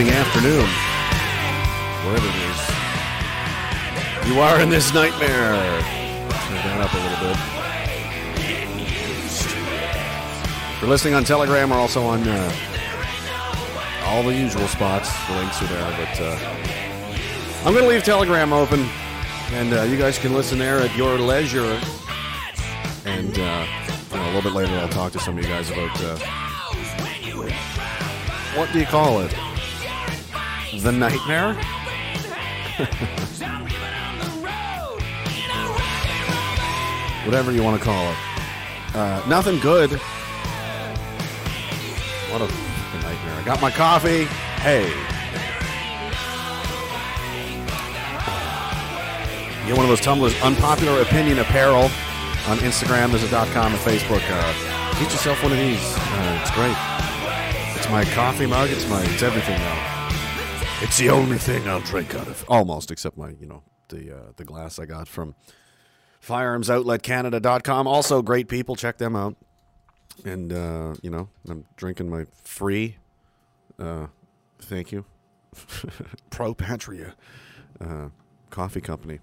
evening, afternoon, wherever it is. You are in this nightmare. Turn that up a little bit. If you're listening on Telegram, we're also on uh, all the usual spots. The links are there, but uh, I'm going to leave Telegram open, and uh, you guys can listen there at your leisure. And uh, you know, a little bit later, I'll talk to some of you guys about uh, what do you call it? The nightmare? Whatever you want to call it. Uh, nothing good. What a nightmare. I got my coffee. Hey. Get one of those tumblers, unpopular opinion apparel on Instagram. There's a dot .com and Facebook. Uh, get yourself one of these. Uh, it's great. It's my coffee mug. It's my. It's everything now. It's the only thing I'll drink out of. Almost, except my, you know, the uh, the glass I got from firearmsoutletcanada.com. Also, great people. Check them out. And uh, you know, I'm drinking my free. Uh, thank you, Pro Patria uh, Coffee Company.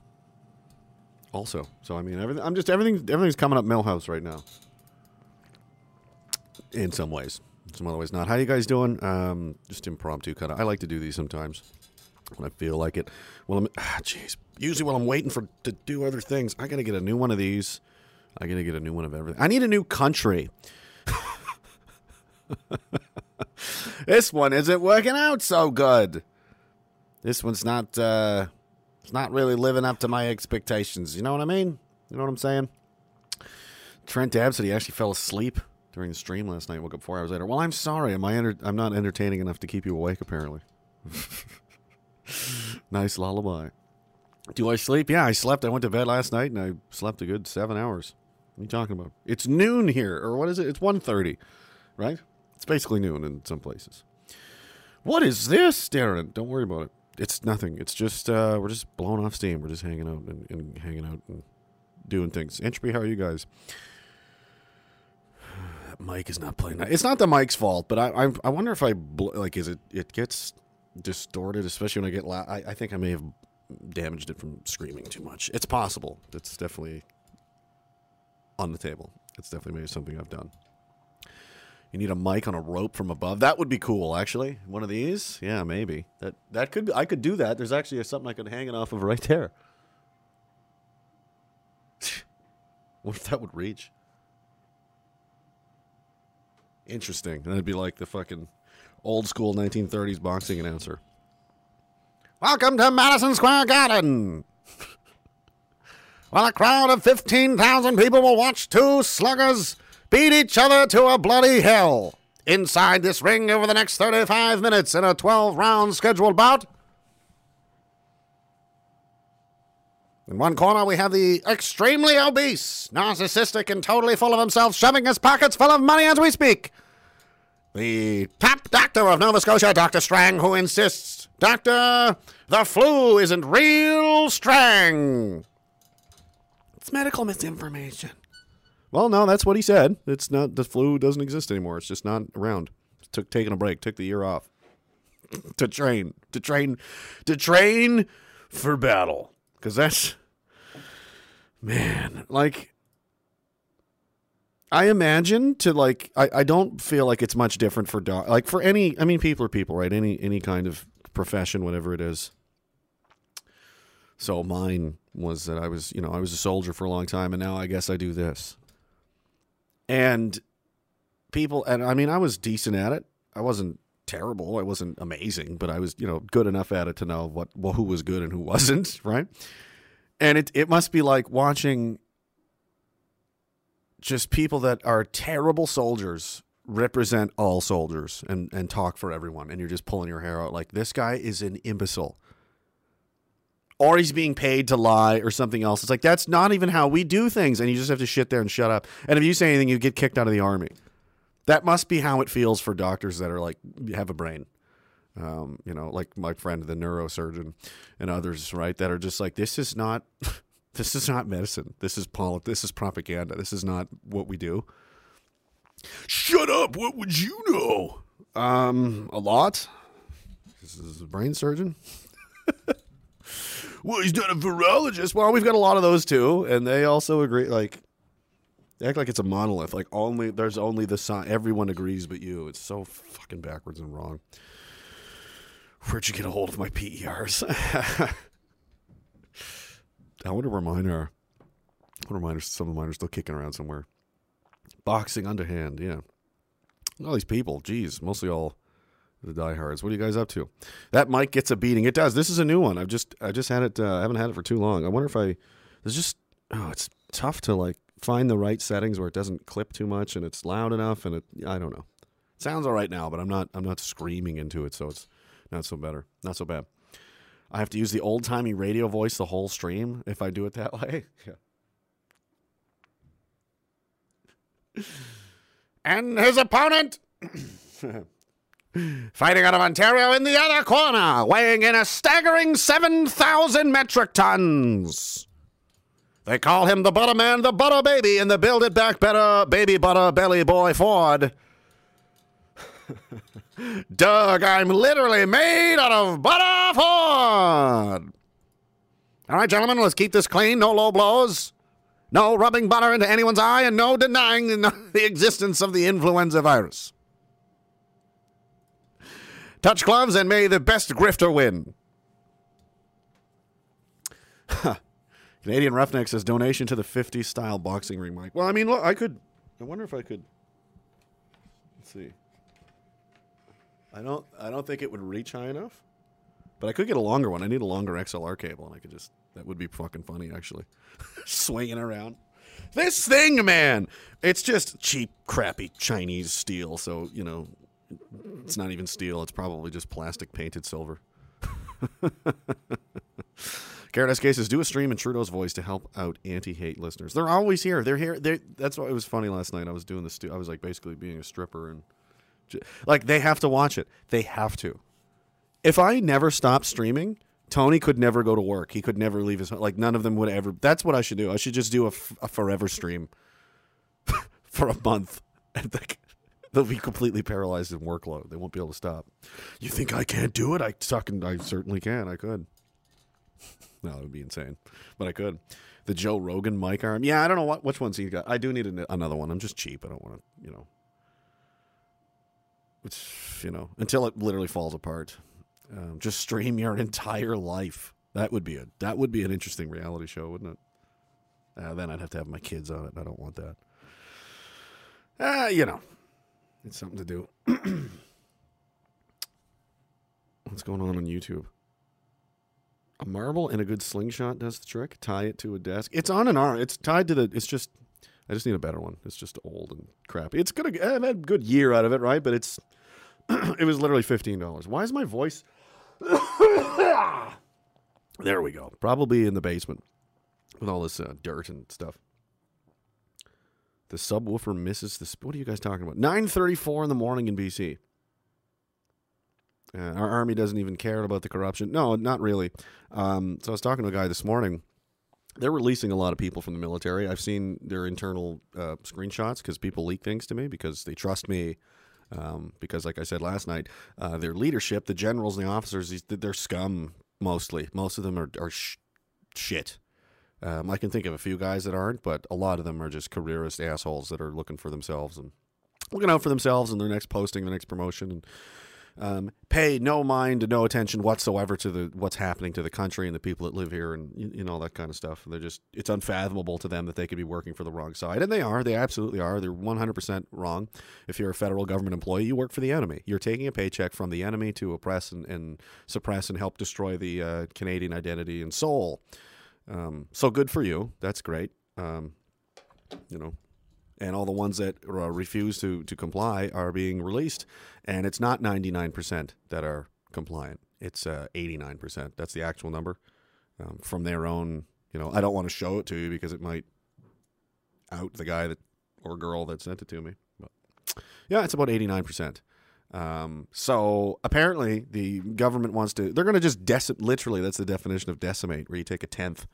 Also, so I mean, everything. I'm just everything. Everything's coming up Milhouse right now. In some ways, some other ways not. How you guys doing? Um, just impromptu kind of. I like to do these sometimes when I feel like it. Well, I'm ah, jeez. Usually, while I'm waiting for to do other things, I gotta get a new one of these. I gotta get a new one of everything. I need a new country. this one isn't working out so good. This one's not. uh It's not really living up to my expectations. You know what I mean? You know what I'm saying? Trent he actually fell asleep during the stream last night. Woke up four hours later. Well, I'm sorry. Am I? Enter- I'm not entertaining enough to keep you awake. Apparently. nice lullaby. Do I sleep? Yeah, I slept. I went to bed last night and I slept a good seven hours. What are you talking about? It's noon here, or what is it? It's 1.30, right? It's basically noon in some places. What is this, Darren? Don't worry about it. It's nothing. It's just uh, we're just blowing off steam. We're just hanging out and, and hanging out and doing things. Entropy, how are you guys? Mic is not playing. It's not the mic's fault, but I I, I wonder if I bl- like is it it gets distorted, especially when I get loud. I, I think I may have damaged it from screaming too much. It's possible. It's definitely on the table. It's definitely maybe something I've done. You need a mic on a rope from above. That would be cool, actually. One of these, yeah, maybe. That that could I could do that. There's actually something I could hang it off of right there. what if that would reach? Interesting. And That'd be like the fucking old school 1930s boxing announcer. Welcome to Madison Square Garden. Well, a crowd of 15,000 people will watch two sluggers beat each other to a bloody hell. Inside this ring over the next 35 minutes in a 12 round scheduled bout. In one corner, we have the extremely obese, narcissistic, and totally full of himself, shoving his pockets full of money as we speak. The top doctor of Nova Scotia, Dr. Strang, who insists, Doctor, the flu isn't real Strang. It's medical misinformation. Well, no, that's what he said. It's not the flu doesn't exist anymore. It's just not around. Took taking a break. Took the year off to train, to train, to train for battle. Because that's man, like I imagine to like I, I don't feel like it's much different for doc like for any I mean people are people, right? Any any kind of profession, whatever it is. So mine was that I was, you know, I was a soldier for a long time and now I guess I do this. And people and I mean I was decent at it. I wasn't terrible. I wasn't amazing, but I was, you know, good enough at it to know what well, who was good and who wasn't, right? And it it must be like watching just people that are terrible soldiers represent all soldiers and and talk for everyone and you're just pulling your hair out like this guy is an imbecile or he's being paid to lie or something else it's like that's not even how we do things and you just have to shit there and shut up and if you say anything you get kicked out of the army that must be how it feels for doctors that are like have a brain um, you know like my friend the neurosurgeon and others right that are just like this is not this is not medicine this is poli- this is propaganda this is not what we do shut up what would you know Um, a lot. This is a brain surgeon. well, he's not a virologist. Well, we've got a lot of those too, and they also agree. Like, they act like it's a monolith. Like only there's only the sign. Everyone agrees but you. It's so fucking backwards and wrong. Where'd you get a hold of my PERs? I wonder where mine are. I wonder mine are, some of mine are still kicking around somewhere. Boxing underhand, yeah. All these people, geez, mostly all the diehards. What are you guys up to? That mic gets a beating. It does. This is a new one. I've just I just had it. Uh, I haven't had it for too long. I wonder if I. There's just oh, it's tough to like find the right settings where it doesn't clip too much and it's loud enough and it. I don't know. It sounds all right now, but I'm not. I'm not screaming into it, so it's not so better. Not so bad. I have to use the old timey radio voice the whole stream if I do it that way. Yeah. and his opponent. Fighting out of Ontario in the other corner, weighing in a staggering 7,000 metric tons. They call him the Butter Man, the Butter Baby, and the Build It Back Better Baby Butter Belly Boy Ford. Doug, I'm literally made out of butter Ford. All right, gentlemen, let's keep this clean. No low blows. No rubbing butter into anyone's eye, and no denying the existence of the influenza virus. Touch gloves, and may the best grifter win. Canadian Roughneck says donation to the 50 style boxing ring mic. Well, I mean, look, I could. I wonder if I could. Let's see. I don't. I don't think it would reach high enough, but I could get a longer one. I need a longer XLR cable, and I could just. That would be fucking funny, actually. Swinging around. This thing, man, it's just cheap, crappy Chinese steel. So you know, it's not even steel. It's probably just plastic painted silver. Garrett S. says, do a stream in Trudeau's voice to help out anti-hate listeners. They're always here. They're here. They're, that's why it was funny last night. I was doing this. Stu- I was like basically being a stripper and like they have to watch it. They have to. If I never stopped streaming, Tony could never go to work. He could never leave his home. like none of them would ever. That's what I should do. I should just do a, f- a forever stream for a month and like they'll be completely paralyzed in workload. They won't be able to stop. You think I can't do it? I suck I certainly can. I could. No, it would be insane, but I could. The Joe Rogan mic arm. Yeah, I don't know what which ones he got. I do need an, another one. I'm just cheap. I don't want to, you know. It's you know until it literally falls apart. Um, just stream your entire life. That would be a that would be an interesting reality show, wouldn't it? Uh, then I'd have to have my kids on it. and I don't want that. Uh, you know, it's something to do. What's going on on YouTube? A marble and a good slingshot does the trick. Tie it to a desk. It's on an arm. It's tied to the. It's just. I just need a better one. It's just old and crappy. It's gonna. I've had a good year out of it, right? But it's. it was literally fifteen dollars. Why is my voice? there we go. Probably in the basement with all this uh, dirt and stuff. The subwoofer misses the. What are you guys talking about? Nine thirty-four in the morning in BC. Uh, our army doesn't even care about the corruption. No, not really. Um, so I was talking to a guy this morning. They're releasing a lot of people from the military. I've seen their internal uh, screenshots because people leak things to me because they trust me. Um, because, like I said last night, uh, their leadership, the generals and the officers, they're scum mostly. Most of them are, are sh- shit. Um, I can think of a few guys that aren't, but a lot of them are just careerist assholes that are looking for themselves and looking out for themselves and their next posting, the next promotion, and um, pay no mind, no attention whatsoever to the what's happening to the country and the people that live here, and you, know that kind of stuff. They're just it's unfathomable to them that they could be working for the wrong side, and they are. They absolutely are. They're one hundred percent wrong. If you're a federal government employee, you work for the enemy. You're taking a paycheck from the enemy to oppress and, and suppress and help destroy the uh, Canadian identity and soul. Um, so good for you. That's great. Um, you know, and all the ones that uh, refuse to, to comply are being released. And it's not 99% that are compliant. It's uh, 89%. That's the actual number um, from their own. You know, I don't want to show it to you because it might out the guy that or girl that sent it to me. But yeah, it's about 89%. Um, so apparently the government wants to, they're going to just decimate, literally, that's the definition of decimate, where you take a tenth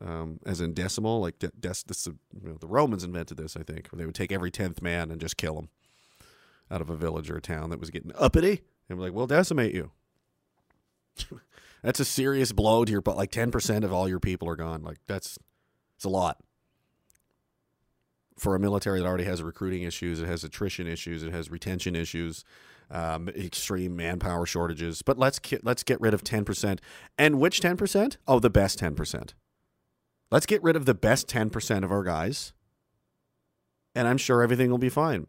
um, as in decimal. Like des- this, you know, the Romans invented this, I think, where they would take every tenth man and just kill him. out of a village or a town that was getting uppity, and we're like, we'll decimate you. that's a serious blow to your but like 10% of all your people are gone. Like that's it's a lot. For a military that already has recruiting issues, it has attrition issues, it has retention issues, um, extreme manpower shortages. But let's get, let's get rid of 10%. And which 10%? Oh, the best 10%. Let's get rid of the best 10% of our guys. And I'm sure everything will be fine.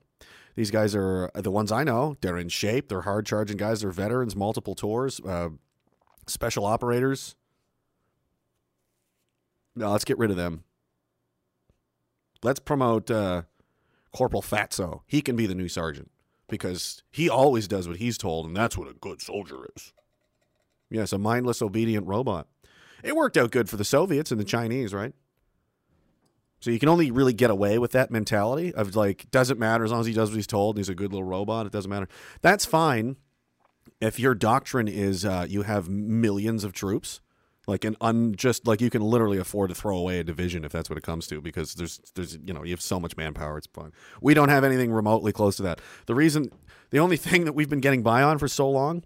These guys are the ones I know. They're in shape. They're hard charging guys. They're veterans, multiple tours, uh, special operators. No, let's get rid of them. Let's promote uh, Corporal Fatso. He can be the new sergeant because he always does what he's told, and that's what a good soldier is. Yes, a mindless, obedient robot. It worked out good for the Soviets and the Chinese, right? So you can only really get away with that mentality of like, doesn't matter as long as he does what he's told and he's a good little robot, it doesn't matter. That's fine if your doctrine is uh, you have millions of troops like an unjust like you can literally afford to throw away a division if that's what it comes to because there's there's you know you have so much manpower it's fun we don't have anything remotely close to that the reason the only thing that we've been getting by on for so long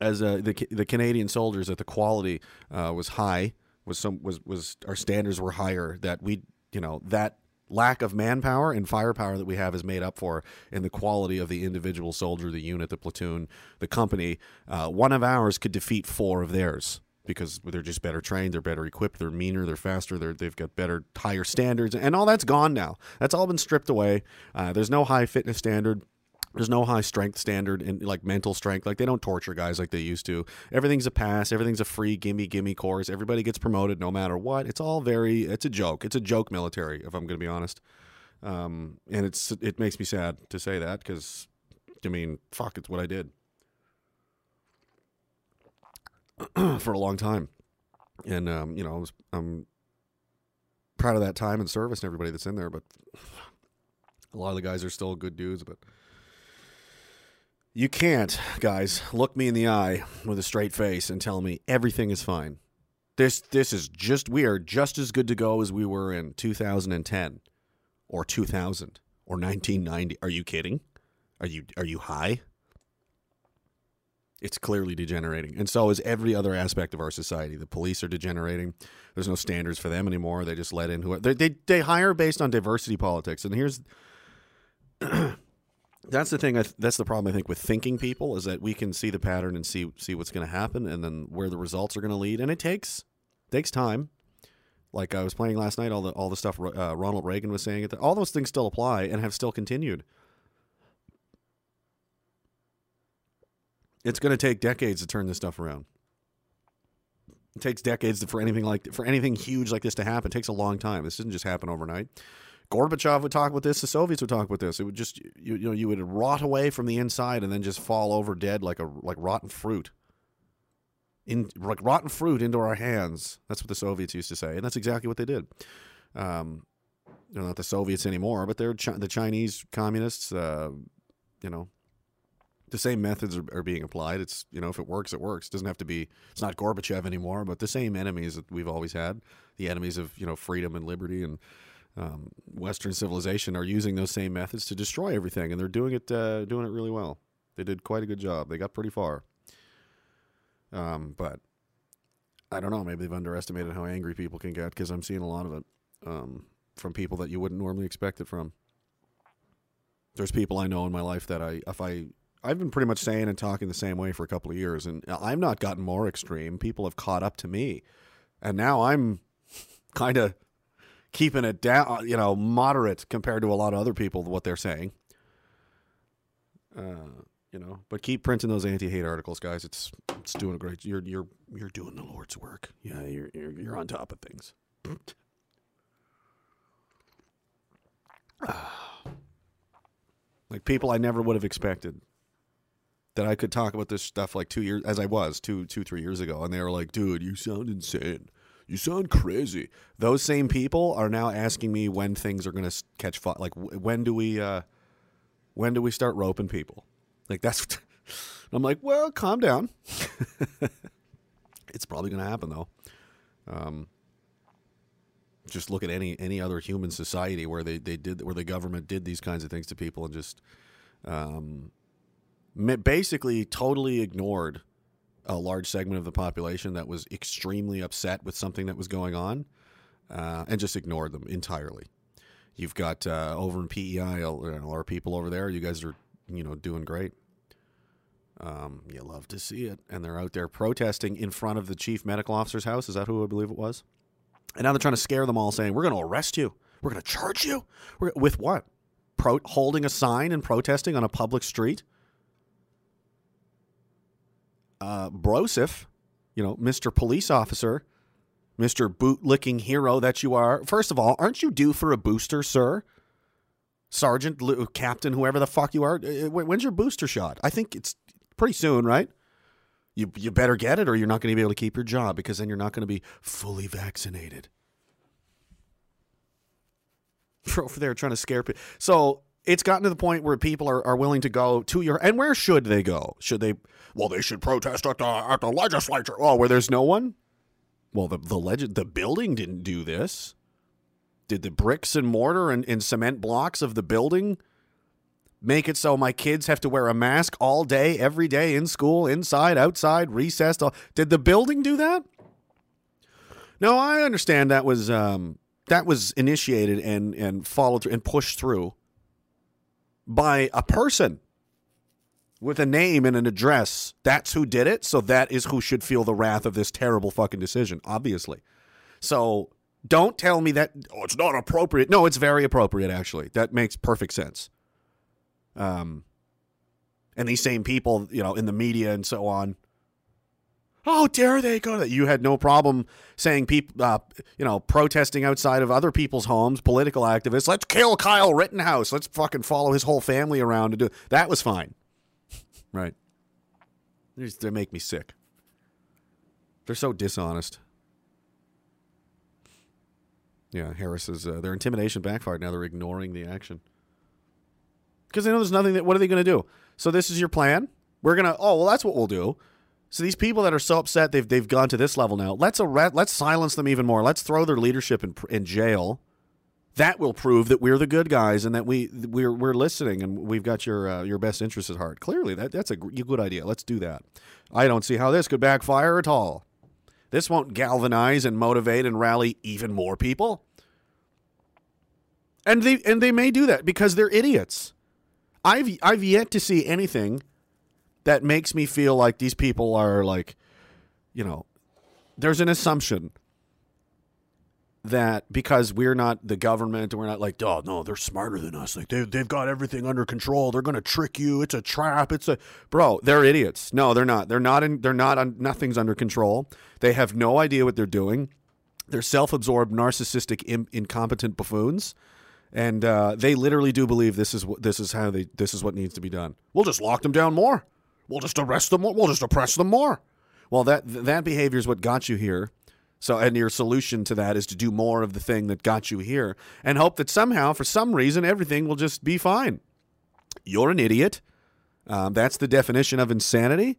as uh, the the Canadian soldiers that the quality uh, was high was some was was our standards were higher that we you know that lack of manpower and firepower that we have is made up for in the quality of the individual soldier, the unit, the platoon, the company. Uh, one of ours could defeat four of theirs because they're just better trained, they're better equipped, they're meaner, they're faster, they're, they've got better, higher standards, and all that's gone now. That's all been stripped away. Uh, there's no high fitness standard. There's no high strength standard and like mental strength. Like they don't torture guys like they used to. Everything's a pass. Everything's a free gimme gimme course. Everybody gets promoted no matter what. It's all very. It's a joke. It's a joke military. If I'm going to be honest, um, and it's it makes me sad to say that because, I mean, fuck, it's what I did. for a long time, and um, you know, I was, I'm proud of that time and service and everybody that's in there. But a lot of the guys are still good dudes. But you can't, guys, look me in the eye with a straight face and tell me everything is fine. This this is just we are just as good to go as we were in 2010 or 2000 or 1990. Are you kidding? Are you are you high? it's clearly degenerating. And so is every other aspect of our society. The police are degenerating. There's no standards for them anymore. They just let in who they they, they hire based on diversity politics. And here's that's the thing. that's the problem I think with thinking people is that we can see the pattern and see see what's going to happen and then where the results are going to lead. And it takes takes time. Like I was playing last night, all the all the stuff uh, Ronald Reagan was saying, all those things still apply and have still continued. It's going to take decades to turn this stuff around. It takes decades for anything like for anything huge like this to happen. It takes a long time. This doesn't just happen overnight. Gorbachev would talk about this. The Soviets would talk about this. It would just you, you know you would rot away from the inside and then just fall over dead like a like rotten fruit. In like rotten fruit into our hands. That's what the Soviets used to say, and that's exactly what they did. Um, they're not the Soviets anymore, but they're Ch- the Chinese communists. Uh, you know, the same methods are, are, being applied. It's you know if it works, it works. It doesn't have to be. It's not Gorbachev anymore, but the same enemies that we've always had, the enemies of you know freedom and liberty and um, Western civilization, are using those same methods to destroy everything, and they're doing it uh, doing it really well. They did quite a good job. They got pretty far. Um, but I don't know. Maybe they've underestimated how angry people can get because I'm seeing a lot of it um, from people that you wouldn't normally expect it from. There's people I know in my life that I, if I I've been pretty much saying and talking the same way for a couple of years, and I've not gotten more extreme. People have caught up to me, and now I'm kind of keeping it down, you know, moderate compared to a lot of other people what they're saying. Uh, you know, but keep printing those anti-hate articles, guys. It's it's doing a great. You're you're you're doing the Lord's work. Yeah, you're you're, you're on top of things. like people I never would have expected that I could talk about this stuff like two years as I was two two three years ago, and they were like, "Dude, you sound insane. You sound crazy." Those same people are now asking me when things are going to catch fire. Like, when do we uh, when do we start roping people? Like that's. I'm like, well, calm down. it's probably going to happen though. Um, just look at any any other human society where they, they did where the government did these kinds of things to people and just um, basically totally ignored a large segment of the population that was extremely upset with something that was going on uh, and just ignored them entirely. You've got uh, over in PEI, our people over there, you guys are, you know, doing great. Um, you love to see it. And they're out there protesting in front of the chief medical officer's house. Is that who I believe it was? And now they're trying to scare them all, saying, We're going to arrest you. We're going to charge you. We're, with what? Pro- holding a sign and protesting on a public street? Uh, Broseph, you know, Mr. Police Officer, Mr. Boot licking hero that you are. First of all, aren't you due for a booster, sir? Sergeant, Captain, whoever the fuck you are. Uh, when's your booster shot? I think it's pretty soon, right? You, you better get it or you're not going to be able to keep your job because then you're not going to be fully vaccinated. Over there trying to scare people. So it's gotten to the point where people are, are willing to go to your and where should they go? Should they well they should protest at the at the legislature. Oh, where there's no one? Well the the legend the building didn't do this. Did the bricks and mortar and, and cement blocks of the building make it so my kids have to wear a mask all day, every day in school, inside, outside, recessed. All. Did the building do that? No, I understand that was um, that was initiated and and followed through and pushed through by a person with a name and an address. That's who did it. So that is who should feel the wrath of this terrible fucking decision, obviously. So don't tell me that oh, it's not appropriate. No, it's very appropriate actually. That makes perfect sense. Um, and these same people, you know, in the media and so on. How dare they go to You had no problem saying people, uh, you know, protesting outside of other people's homes, political activists. Let's kill Kyle Rittenhouse. Let's fucking follow his whole family around and do that. Was fine, right? They make me sick. They're so dishonest. Yeah, Harris is. Uh, their intimidation backfired. Now they're ignoring the action because they know there's nothing that. What are they going to do? So this is your plan. We're gonna. Oh well, that's what we'll do. So these people that are so upset they've they've gone to this level now. Let's arrest, let's silence them even more. Let's throw their leadership in in jail. That will prove that we're the good guys and that we we're we're listening and we've got your uh, your best interests at heart. Clearly, that that's a good idea. Let's do that. I don't see how this could backfire at all. This won't galvanize and motivate and rally even more people. And they and they may do that because they're idiots. I've I've yet to see anything that makes me feel like these people are like, you know, there's an assumption that because we're not the government and we're not like, oh no, they're smarter than us. Like they they've got everything under control. They're gonna trick you. It's a trap. It's a bro. They're idiots. No, they're not. They're not. In, they're not. On, nothing's under control. They have no idea what they're doing. They're self-absorbed, narcissistic, Im- incompetent buffoons and uh, they literally do believe this is what this is how they this is what needs to be done. We'll just lock them down more. We'll just arrest them more. We'll just oppress them more. Well, that that behavior is what got you here. So, and your solution to that is to do more of the thing that got you here, and hope that somehow, for some reason, everything will just be fine. You're an idiot. Um, that's the definition of insanity.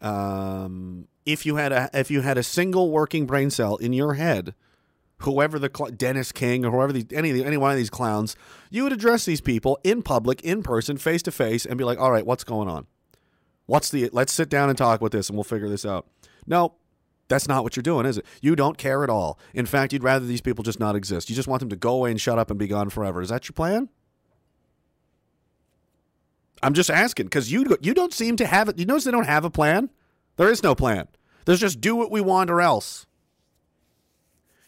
Um, if you had a if you had a single working brain cell in your head whoever the Dennis King or whoever the, any any one of these clowns, you would address these people in public, in person, face to face, and be like, "All right, what's going on? What's the? Let's sit down and talk with this, and we'll figure this out." No, that's not what you're doing, is it? You don't care at all. In fact, you'd rather these people just not exist. You just want them to go away and shut up and be gone forever. Is that your plan? I'm just asking because you you don't seem to have it. You notice they don't have a plan. There is no plan. There's just do what we want or else.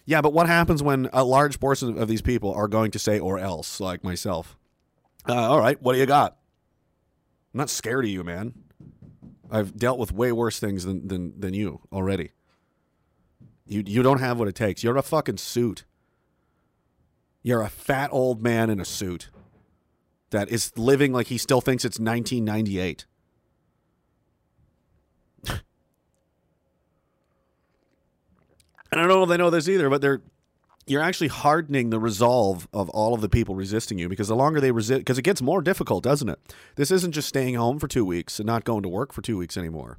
Yeah, but what happens when a large portion of these people are going to say or else, like myself? Uh, all right, what do you got? I'm not scared of you, man. I've dealt with way worse things than than than you already. You you don't have what it takes. You're a fucking suit. You're a fat old man in a suit that is living like he still thinks it's 1998. And I don't know if they know this either, but they're you're actually hardening the resolve of all of the people resisting you because the longer they resist because it gets more difficult doesn't it? This isn't just staying home for two weeks and not going to work for two weeks anymore.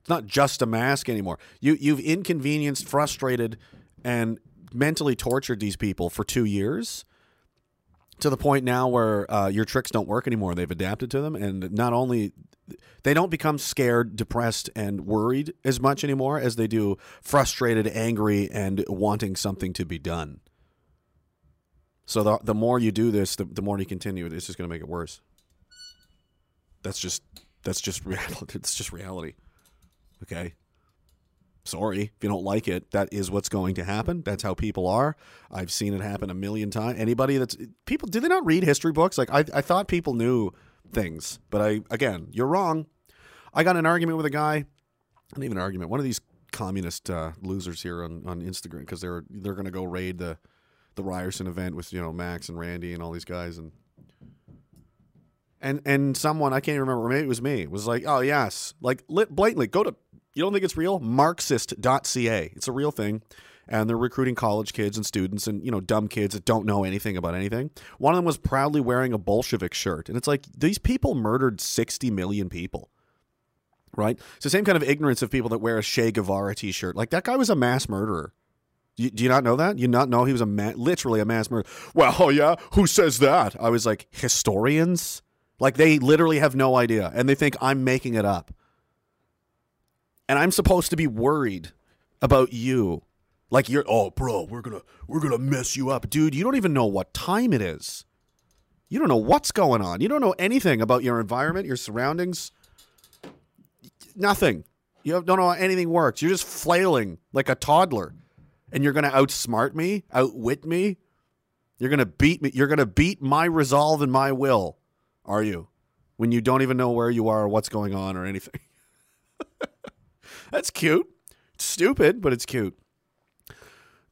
It's not just a mask anymore. You you've inconvenienced frustrated and mentally tortured these people for two years to the point now where uh, your tricks don't work anymore. They've adapted to them, and not only they don't become scared, depressed, and worried as much anymore as they do frustrated, angry, and wanting something to be done. So the the more you do this, the, the more you continue, it's just going to make it worse. That's just that's just reality. It's just reality. Okay. Sorry if you don't like it. That is what's going to happen. That's how people are. I've seen it happen a million times. Anybody that's people, do they not read history books? Like I, I thought people knew things, but I again, you're wrong. I got an argument with a guy. Not even an argument. One of these communist uh, losers here on, on Instagram because they're they're going to go raid the the Ryerson event with you know Max and Randy and all these guys and and and someone I can't remember maybe it was me was like oh yes like lit blatantly go to you don't think it's real Marxist.ca it's a real thing and they're recruiting college kids and students and you know dumb kids that don't know anything about anything one of them was proudly wearing a Bolshevik shirt and it's like these people murdered 60 million people right it's the same kind of ignorance of people that wear a Che Guevara t-shirt like that guy was a mass murderer you, do you not know that? You not know he was a ma- literally a mass murderer? Well, oh yeah, who says that? I was like, historians? Like they literally have no idea, and they think I'm making it up. And I'm supposed to be worried about you, like you're. Oh, bro, we're gonna we're gonna mess you up, dude. You don't even know what time it is. You don't know what's going on. You don't know anything about your environment, your surroundings. Nothing. You don't know how anything works. You're just flailing like a toddler and you're to outsmart me, outwit me. You're to beat me. You're to beat my resolve and my will, are you? When you don't even know where you are or what's going on or anything. That's cute. It's stupid, but it's cute.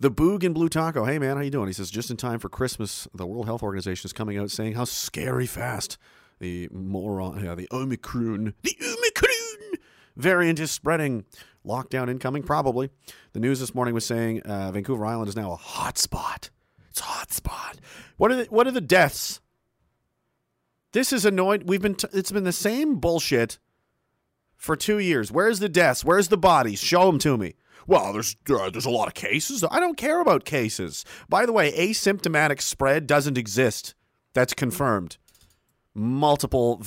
The Boog and Blue Taco. Hey man, how you doing? He says just in time for Christmas, the World Health Organization is coming out saying how scary fast the moron, yeah, the Omicron, the Omicron variant is spreading. Lockdown incoming, probably. The news this morning was saying uh, Vancouver Island is now a hot spot. It's a hot spot. What are the, what are the deaths? This is annoying. We've been t- it's been the same bullshit for two years. Where's the deaths? Where's the bodies? Show them to me. Well, there's uh, there's a lot of cases. I don't care about cases. By the way, asymptomatic spread doesn't exist. That's confirmed. Multiple,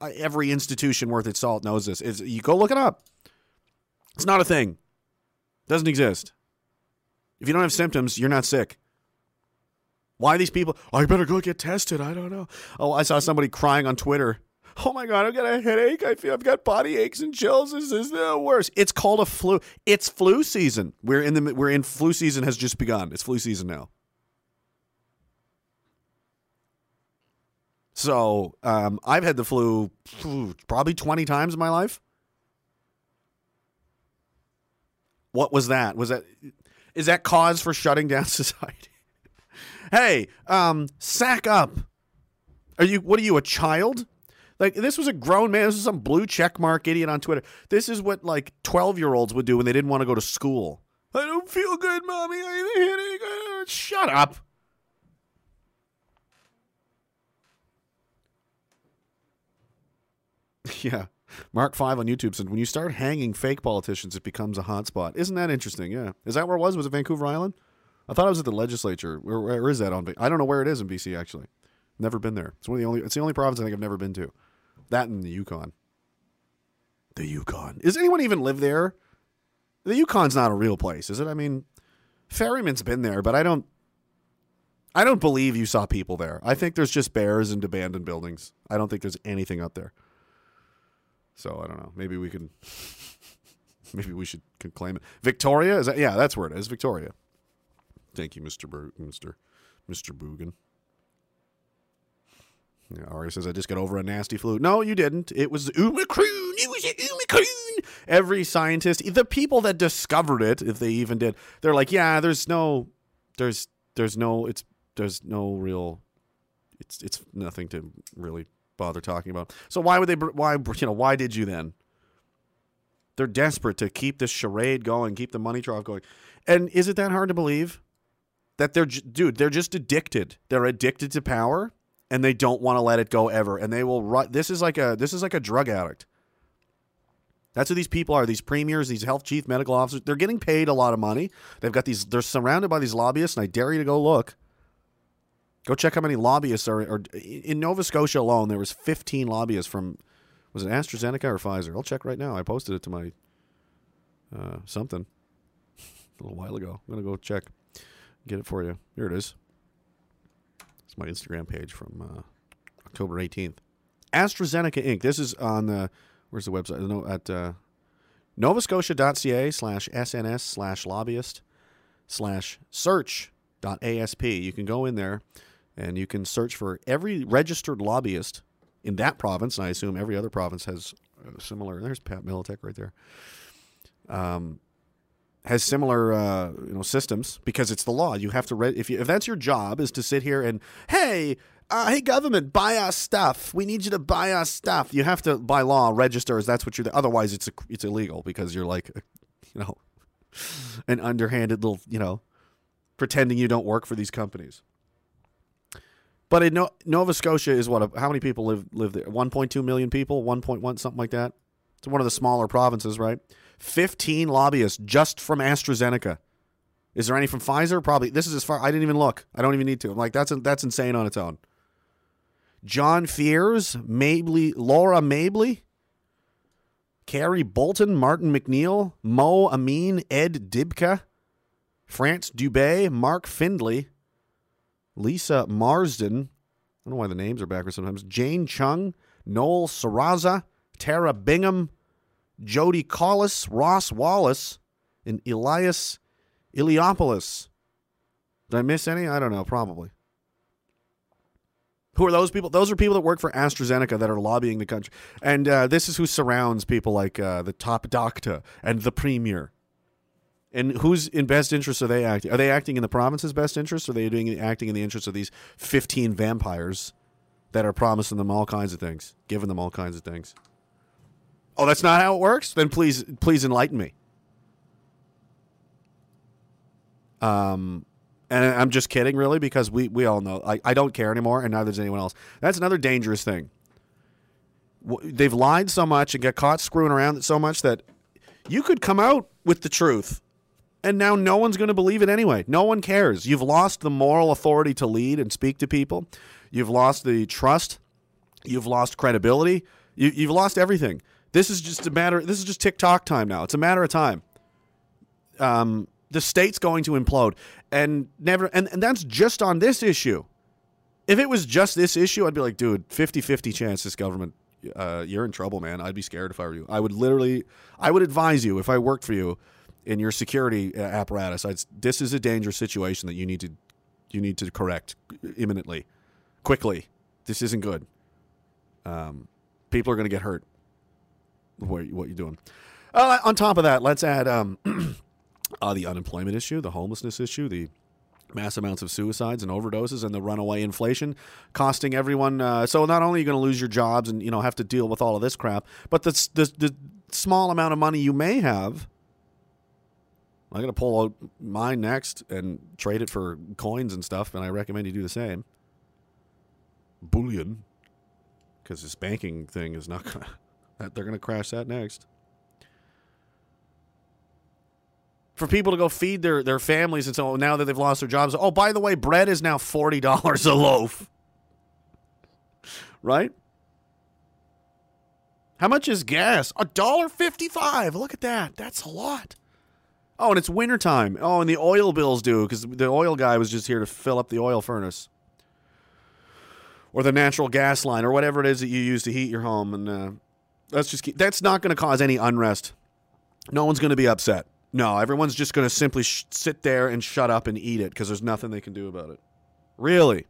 every institution worth its salt knows this. Is you go look it up. It's not a thing. Doesn't exist. If you don't have symptoms, you're not sick. Why these people? I better go get tested. I don't know. Oh, I saw somebody crying on Twitter. Oh my god, I've got a headache. I feel I've got body aches and chills. This is the worst. It's called a flu. It's flu season. We're in the we're in flu season has just begun. It's flu season now. So um, I've had the flu probably twenty times in my life. What was that? Was that is that cause for shutting down society? hey, um, sack up. Are you what are you, a child? Like this was a grown man. This is some blue check mark idiot on Twitter. This is what like twelve year olds would do when they didn't want to go to school. I don't feel good, mommy. I have a headache. Shut up. yeah. Mark Five on YouTube said, "When you start hanging fake politicians, it becomes a hotspot." Isn't that interesting? Yeah. Is that where it was? Was it Vancouver Island? I thought it was at the legislature. Where, where is that on? I don't know where it is in BC. Actually, never been there. It's one of the only. It's the only province I think I've never been to. That and the Yukon. The Yukon. Does anyone even live there? The Yukon's not a real place, is it? I mean, Ferryman's been there, but I don't. I don't believe you saw people there. I think there's just bears and abandoned buildings. I don't think there's anything up there. So I don't know. Maybe we can. maybe we should claim it. Victoria is that? Yeah, that's where it is. Victoria. Thank you, Mister Mister Mister Boogan. Yeah, Ari says I just got over a nasty flu. No, you didn't. It was Omicron. It was Omicron. Every scientist, the people that discovered it, if they even did, they're like, yeah, there's no, there's, there's no, it's, there's no real, it's, it's nothing to really bother talking about. So why would they? Why you know? Why did you then? They're desperate to keep this charade going, keep the money trough going. And is it that hard to believe that they're dude? They're just addicted. They're addicted to power, and they don't want to let it go ever. And they will. Run, this is like a this is like a drug addict. That's who these people are. These premiers, these health chief medical officers. They're getting paid a lot of money. They've got these. They're surrounded by these lobbyists, and I dare you to go look. Go check how many lobbyists are, are in Nova Scotia alone. There was 15 lobbyists from was it AstraZeneca or Pfizer? I'll check right now. I posted it to my uh, something a little while ago. I'm gonna go check, get it for you. Here it is. It's my Instagram page from uh, October 18th. AstraZeneca Inc. This is on the where's the website? No, at uh, novascotia.ca slash SNS slash lobbyist slash search dot ASP. You can go in there and you can search for every registered lobbyist in that province. And I assume every other province has similar. There's Pat Militek right there. Um, has similar uh, you know systems because it's the law. You have to re- if you, if that's your job is to sit here and hey uh, hey government buy us stuff. We need you to buy us stuff. You have to by law register as that's what you're. Otherwise it's a, it's illegal because you're like you know an underhanded little you know pretending you don't work for these companies. But in no- Nova Scotia is what? How many people live live there? 1.2 million people, 1.1 something like that. It's one of the smaller provinces, right? 15 lobbyists just from AstraZeneca. Is there any from Pfizer? Probably. This is as far. I didn't even look. I don't even need to. I'm like that's that's insane on its own. John Fears, Mabley, Laura Mabley, Carrie Bolton, Martin McNeil, Mo Amin, Ed Dibka, France Dubay, Mark Findley, Lisa Marsden. I don't know why the names are backwards sometimes. Jane Chung, Noel Saraza, Tara Bingham, Jody Collis, Ross Wallace, and Elias Iliopoulos. Did I miss any? I don't know. Probably. Who are those people? Those are people that work for AstraZeneca that are lobbying the country. And uh, this is who surrounds people like uh, the top doctor and the premier. And who's in best interest are they acting? Are they acting in the province's best interest? Or are they doing acting in the interest of these 15 vampires that are promising them all kinds of things, giving them all kinds of things? Oh, that's not how it works? Then please please enlighten me. Um and I'm just kidding, really, because we, we all know. I, I don't care anymore, and neither does anyone else. That's another dangerous thing. They've lied so much and get caught screwing around so much that you could come out with the truth, and now no one's going to believe it anyway. No one cares. You've lost the moral authority to lead and speak to people. You've lost the trust. You've lost credibility. You, you've lost everything. This is just a matter. This is just TikTok time now. It's a matter of time. Um, the state's going to implode and never and, and that's just on this issue if it was just this issue i'd be like dude 50-50 chance this government uh, you're in trouble man i'd be scared if i were you i would literally i would advise you if i worked for you in your security uh, apparatus I'd, this is a dangerous situation that you need to you need to correct imminently quickly this isn't good um, people are going to get hurt what, what you're doing uh, on top of that let's add um, uh, the unemployment issue, the homelessness issue, the mass amounts of suicides and overdoses, and the runaway inflation costing everyone. Uh, so not only are you going to lose your jobs and you know have to deal with all of this crap, but the, the, the small amount of money you may have. I'm going to pull out mine next and trade it for coins and stuff, and I recommend you do the same. Bullion, because this banking thing is not going to, they're going to crash that next. for people to go feed their, their families and so now that they've lost their jobs. Oh, by the way, bread is now forty dollars a loaf. right? How much is gas? A dollar fifty-five. Look at that. That's a lot. Oh, and it's wintertime. Oh, and the oil bills due because the oil guy was just here to fill up the oil furnace. Or the natural gas line, or whatever it is that you use to heat your home, and uh, that's just keep, that's not going to cause any unrest. No one's going to be upset. No, everyone's just going to simply sh- sit there and shut up and eat it because there's nothing they can do about it. Really?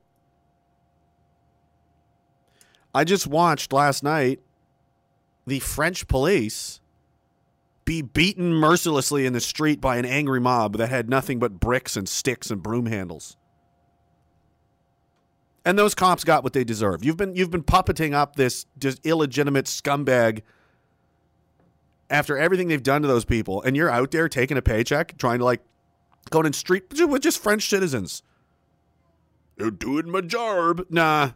I just watched last night the French police be beaten mercilessly in the street by an angry mob that had nothing but bricks and sticks and broom handles. And those cops got what they deserve. You've been you've been puppeting up this illegitimate scumbag after everything they've done to those people, and you're out there taking a paycheck, trying to like go in street with just French citizens. You're doing my job. Nah,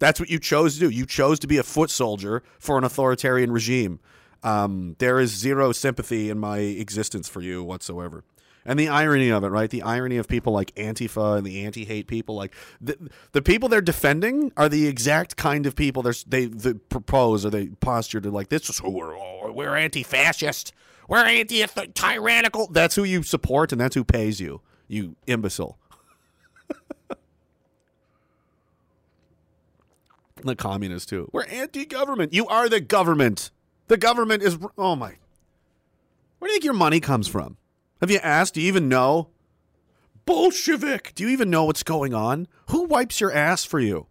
that's what you chose to do. You chose to be a foot soldier for an authoritarian regime. Um, there is zero sympathy in my existence for you whatsoever. And the irony of it, right? The irony of people like Antifa and the anti-hate people, like the, the people they're defending are the exact kind of people they they propose or they posture to like this is who we're oh, we're anti-fascist, we're anti-tyrannical. That's who you support and that's who pays you, you imbecile. the communists too. We're anti-government. You are the government. The government is. Oh my. Where do you think your money comes from? Have you asked? Do you even know? Bolshevik. Do you even know what's going on? Who wipes your ass for you?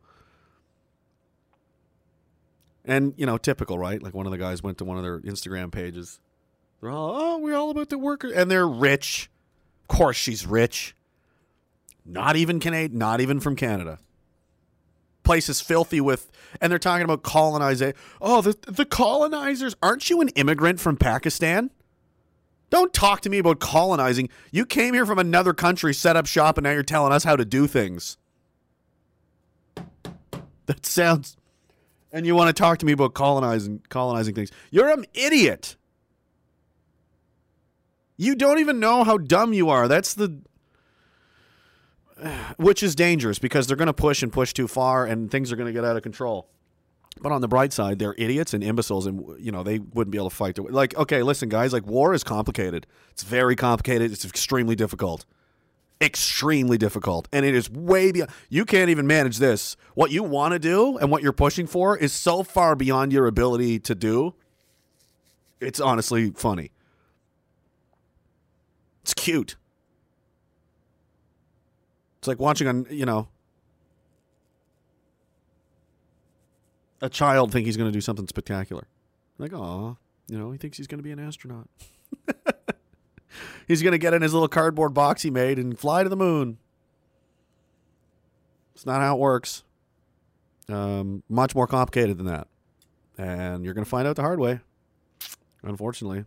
And you know, typical, right? Like one of the guys went to one of their Instagram pages. They're all, oh, we're all about the workers, and they're rich. Of course, she's rich. Not even Canadian. Not even from Canada place is filthy with and they're talking about colonization. Oh, the the colonizers, aren't you an immigrant from Pakistan? Don't talk to me about colonizing. You came here from another country, set up shop, and now you're telling us how to do things. That sounds and you want to talk to me about colonizing colonizing things. You're an idiot. You don't even know how dumb you are. That's the which is dangerous because they're going to push and push too far and things are going to get out of control. But on the bright side, they're idiots and imbeciles, and you know they wouldn't be able to fight. Like, okay, listen, guys, like war is complicated. It's very complicated. It's extremely difficult, extremely difficult, and it is way beyond. You can't even manage this. What you want to do and what you're pushing for is so far beyond your ability to do. It's honestly funny. It's cute. It's like watching on, you know, a child think he's going to do something spectacular. Like, oh, you know, he thinks he's going to be an astronaut. he's going to get in his little cardboard box he made and fly to the moon. It's not how it works. Um, much more complicated than that. And you're going to find out the hard way, unfortunately.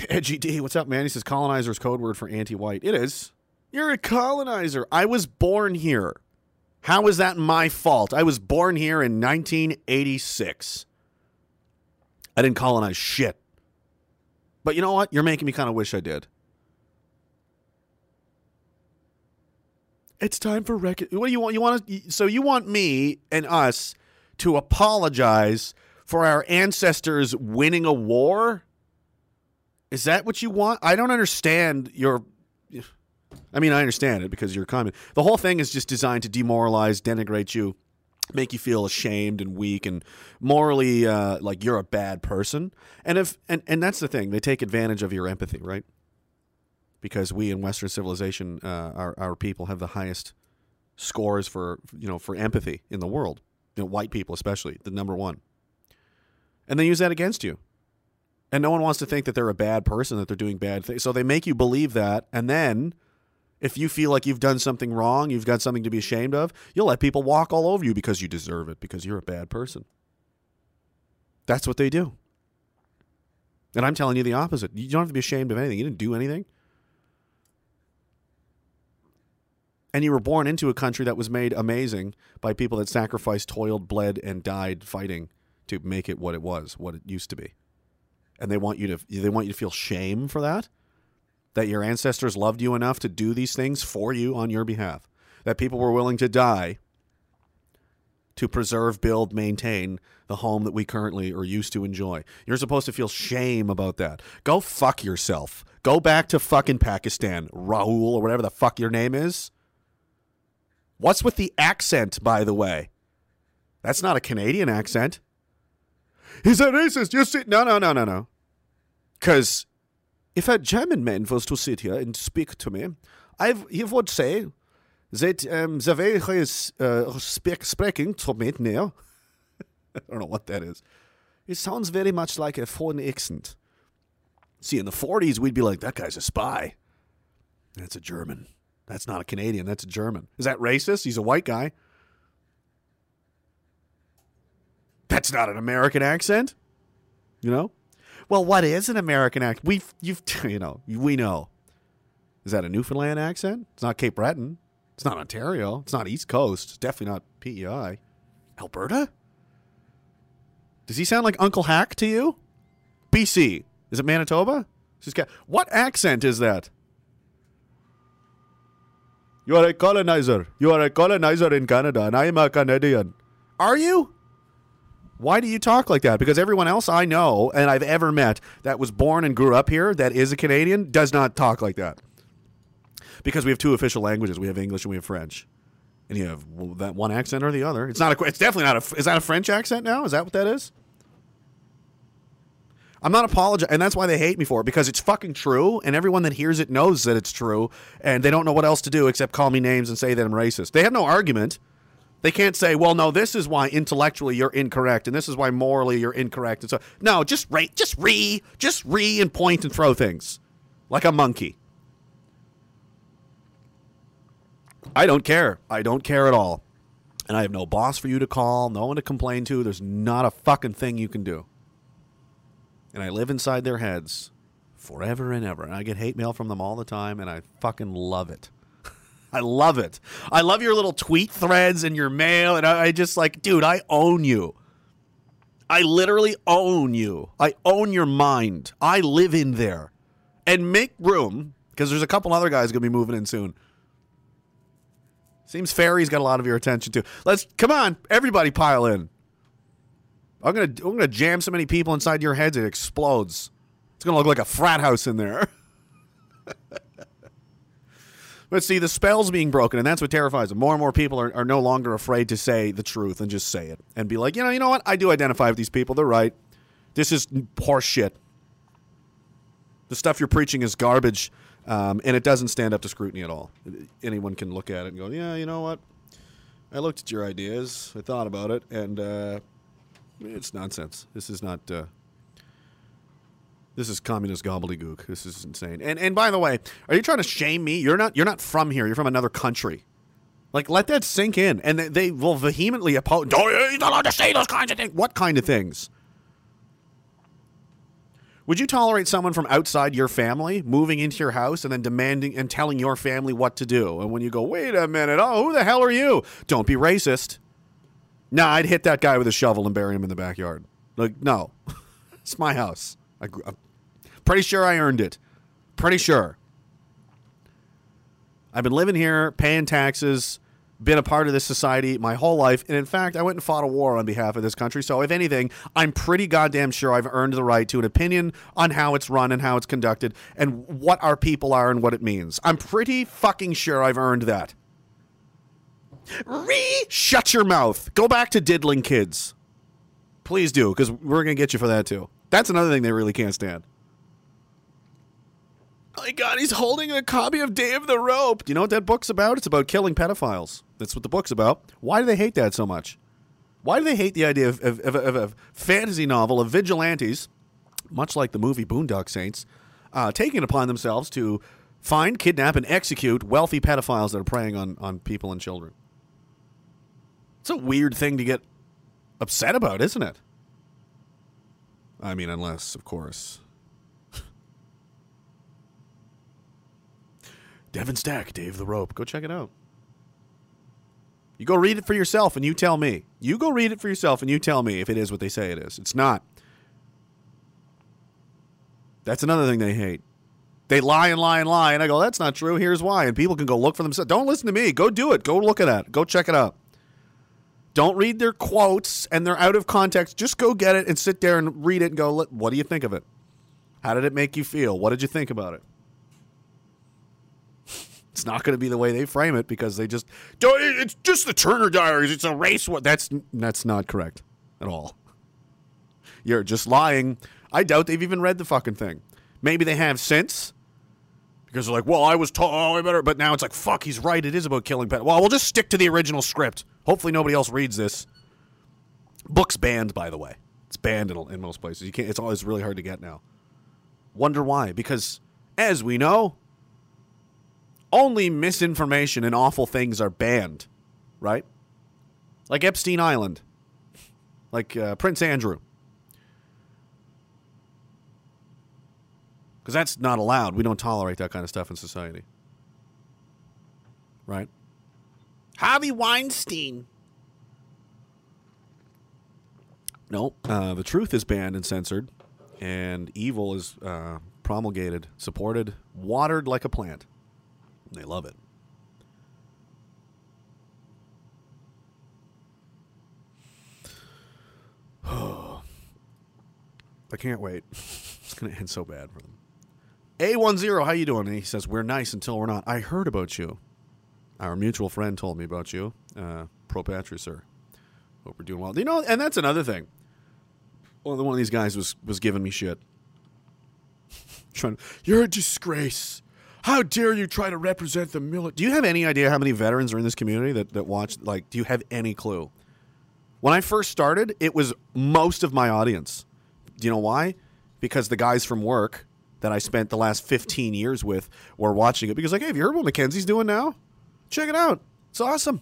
Edgy D, what's up, man? He says colonizer is code word for anti-white. It is. You're a colonizer. I was born here. How is that my fault? I was born here in 1986. I didn't colonize shit. But you know what? You're making me kind of wish I did. It's time for rec. What do you want? You want to? So you want me and us to apologize for our ancestors winning a war? Is that what you want? I don't understand your. I mean, I understand it because you're coming. The whole thing is just designed to demoralize, denigrate you, make you feel ashamed and weak and morally uh, like you're a bad person. And if and and that's the thing, they take advantage of your empathy, right? Because we in Western civilization, uh, our our people have the highest scores for you know for empathy in the world. You know, white people especially, the number one. And they use that against you. And no one wants to think that they're a bad person, that they're doing bad things. So they make you believe that. And then if you feel like you've done something wrong, you've got something to be ashamed of, you'll let people walk all over you because you deserve it, because you're a bad person. That's what they do. And I'm telling you the opposite. You don't have to be ashamed of anything. You didn't do anything. And you were born into a country that was made amazing by people that sacrificed, toiled, bled, and died fighting to make it what it was, what it used to be and they want you to they want you to feel shame for that that your ancestors loved you enough to do these things for you on your behalf that people were willing to die to preserve build maintain the home that we currently are used to enjoy you're supposed to feel shame about that go fuck yourself go back to fucking pakistan rahul or whatever the fuck your name is what's with the accent by the way that's not a canadian accent He's a racist. You see? No, no, no, no, no. Because if a German man was to sit here and speak to me, I he would say that um, the way he is uh, speak, speaking to me now, I don't know what that is. It sounds very much like a foreign accent. See, in the 40s, we'd be like, that guy's a spy. That's a German. That's not a Canadian. That's a German. Is that racist? He's a white guy. That's not an American accent. You know? Well, what is an American accent? We you've you know, we know. Is that a Newfoundland accent? It's not Cape Breton. It's not Ontario. It's not East Coast. It's definitely not PEI. Alberta? Does he sound like Uncle Hack to you? BC. Is it Manitoba? What accent is that? You are a colonizer. You are a colonizer in Canada, and I am a Canadian. Are you? Why do you talk like that? Because everyone else I know and I've ever met that was born and grew up here that is a Canadian does not talk like that. Because we have two official languages. We have English and we have French. And you have that one accent or the other. It's not a it's definitely not a is that a French accent now? Is that what that is? I'm not apologizing, and that's why they hate me for it because it's fucking true, and everyone that hears it knows that it's true, and they don't know what else to do except call me names and say that I'm racist. They have no argument. They can't say, "Well, no, this is why intellectually you're incorrect, and this is why morally you're incorrect." And so, no, just re, just re, just re, and point and throw things like a monkey. I don't care. I don't care at all. And I have no boss for you to call, no one to complain to. There's not a fucking thing you can do and I live inside their heads forever and ever. And I get hate mail from them all the time, and I fucking love it. I love it. I love your little tweet threads and your mail, and I, I just like, dude, I own you. I literally own you. I own your mind. I live in there. And make room, because there's a couple other guys going to be moving in soon. Seems Fairy's got a lot of your attention too. Let's come on, everybody pile in. I'm gonna I'm gonna jam so many people inside your heads it explodes. It's gonna look like a frat house in there. but see, the spell's being broken, and that's what terrifies them. More and more people are, are no longer afraid to say the truth and just say it and be like, you know, you know what? I do identify with these people. They're right. This is horse shit. The stuff you're preaching is garbage, um, and it doesn't stand up to scrutiny at all. Anyone can look at it and go, yeah, you know what? I looked at your ideas, I thought about it, and uh, it's nonsense. This is not. Uh, this is communist gobbledygook. This is insane. And and by the way, are you trying to shame me? You're not. You're not from here. You're from another country. Like let that sink in. And they, they will vehemently oppose. Oh, you're not allowed to say those kinds of things. What kind of things? Would you tolerate someone from outside your family moving into your house and then demanding and telling your family what to do? And when you go, wait a minute, oh, who the hell are you? Don't be racist. No, I'd hit that guy with a shovel and bury him in the backyard. Like, no, it's my house. I, am pretty sure I earned it. Pretty sure. I've been living here, paying taxes, been a part of this society my whole life. And in fact, I went and fought a war on behalf of this country. So, if anything, I'm pretty goddamn sure I've earned the right to an opinion on how it's run and how it's conducted and what our people are and what it means. I'm pretty fucking sure I've earned that. Re shut your mouth. Go back to diddling kids. Please do, because we're gonna get you for that too. That's another thing they really can't stand. Oh my god, he's holding a copy of Day of the Rope. Do you know what that book's about? It's about killing pedophiles. That's what the book's about. Why do they hate that so much? Why do they hate the idea of, of, of, of a fantasy novel of vigilantes, much like the movie Boondock Saints, uh, taking it upon themselves to find, kidnap, and execute wealthy pedophiles that are preying on, on people and children? It's a weird thing to get upset about, isn't it? I mean, unless, of course. Devon Stack, Day of the Rope. Go check it out. You go read it for yourself and you tell me. You go read it for yourself and you tell me if it is what they say it is. It's not. That's another thing they hate. They lie and lie and lie. And I go, that's not true. Here's why. And people can go look for themselves. Don't listen to me. Go do it. Go look at that. Go check it out. Don't read their quotes and they're out of context. Just go get it and sit there and read it and go, what do you think of it? How did it make you feel? What did you think about it? Not going to be the way they frame it because they just don't. It's just the Turner Diaries. It's a race. What? That's that's not correct at all. You're just lying. I doubt they've even read the fucking thing. Maybe they have since because they're like, well, I was told, oh, I better. But now it's like, fuck, he's right. It is about killing pet. Well, we'll just stick to the original script. Hopefully, nobody else reads this. Book's banned, by the way. It's banned in, in most places. You can't. It's always really hard to get now. Wonder why? Because, as we know, only misinformation and awful things are banned, right? Like Epstein Island, like uh, Prince Andrew. Because that's not allowed. We don't tolerate that kind of stuff in society. Right? Harvey Weinstein. No, uh, the truth is banned and censored. and evil is uh, promulgated, supported, watered like a plant. They love it. I can't wait. It's going to end so bad for them. A10, how you doing? And he says, we're nice until we're not. I heard about you. Our mutual friend told me about you. Uh, pro patria, sir. Hope we're doing well. You know, and that's another thing. Well, one of these guys was was giving me shit. Trying, you're a disgrace. How dare you try to represent the military? Do you have any idea how many veterans are in this community that, that watch? Like, do you have any clue? When I first started, it was most of my audience. Do you know why? Because the guys from work that I spent the last 15 years with were watching it because, like, hey, have you heard what Mackenzie's doing now? Check it out. It's awesome.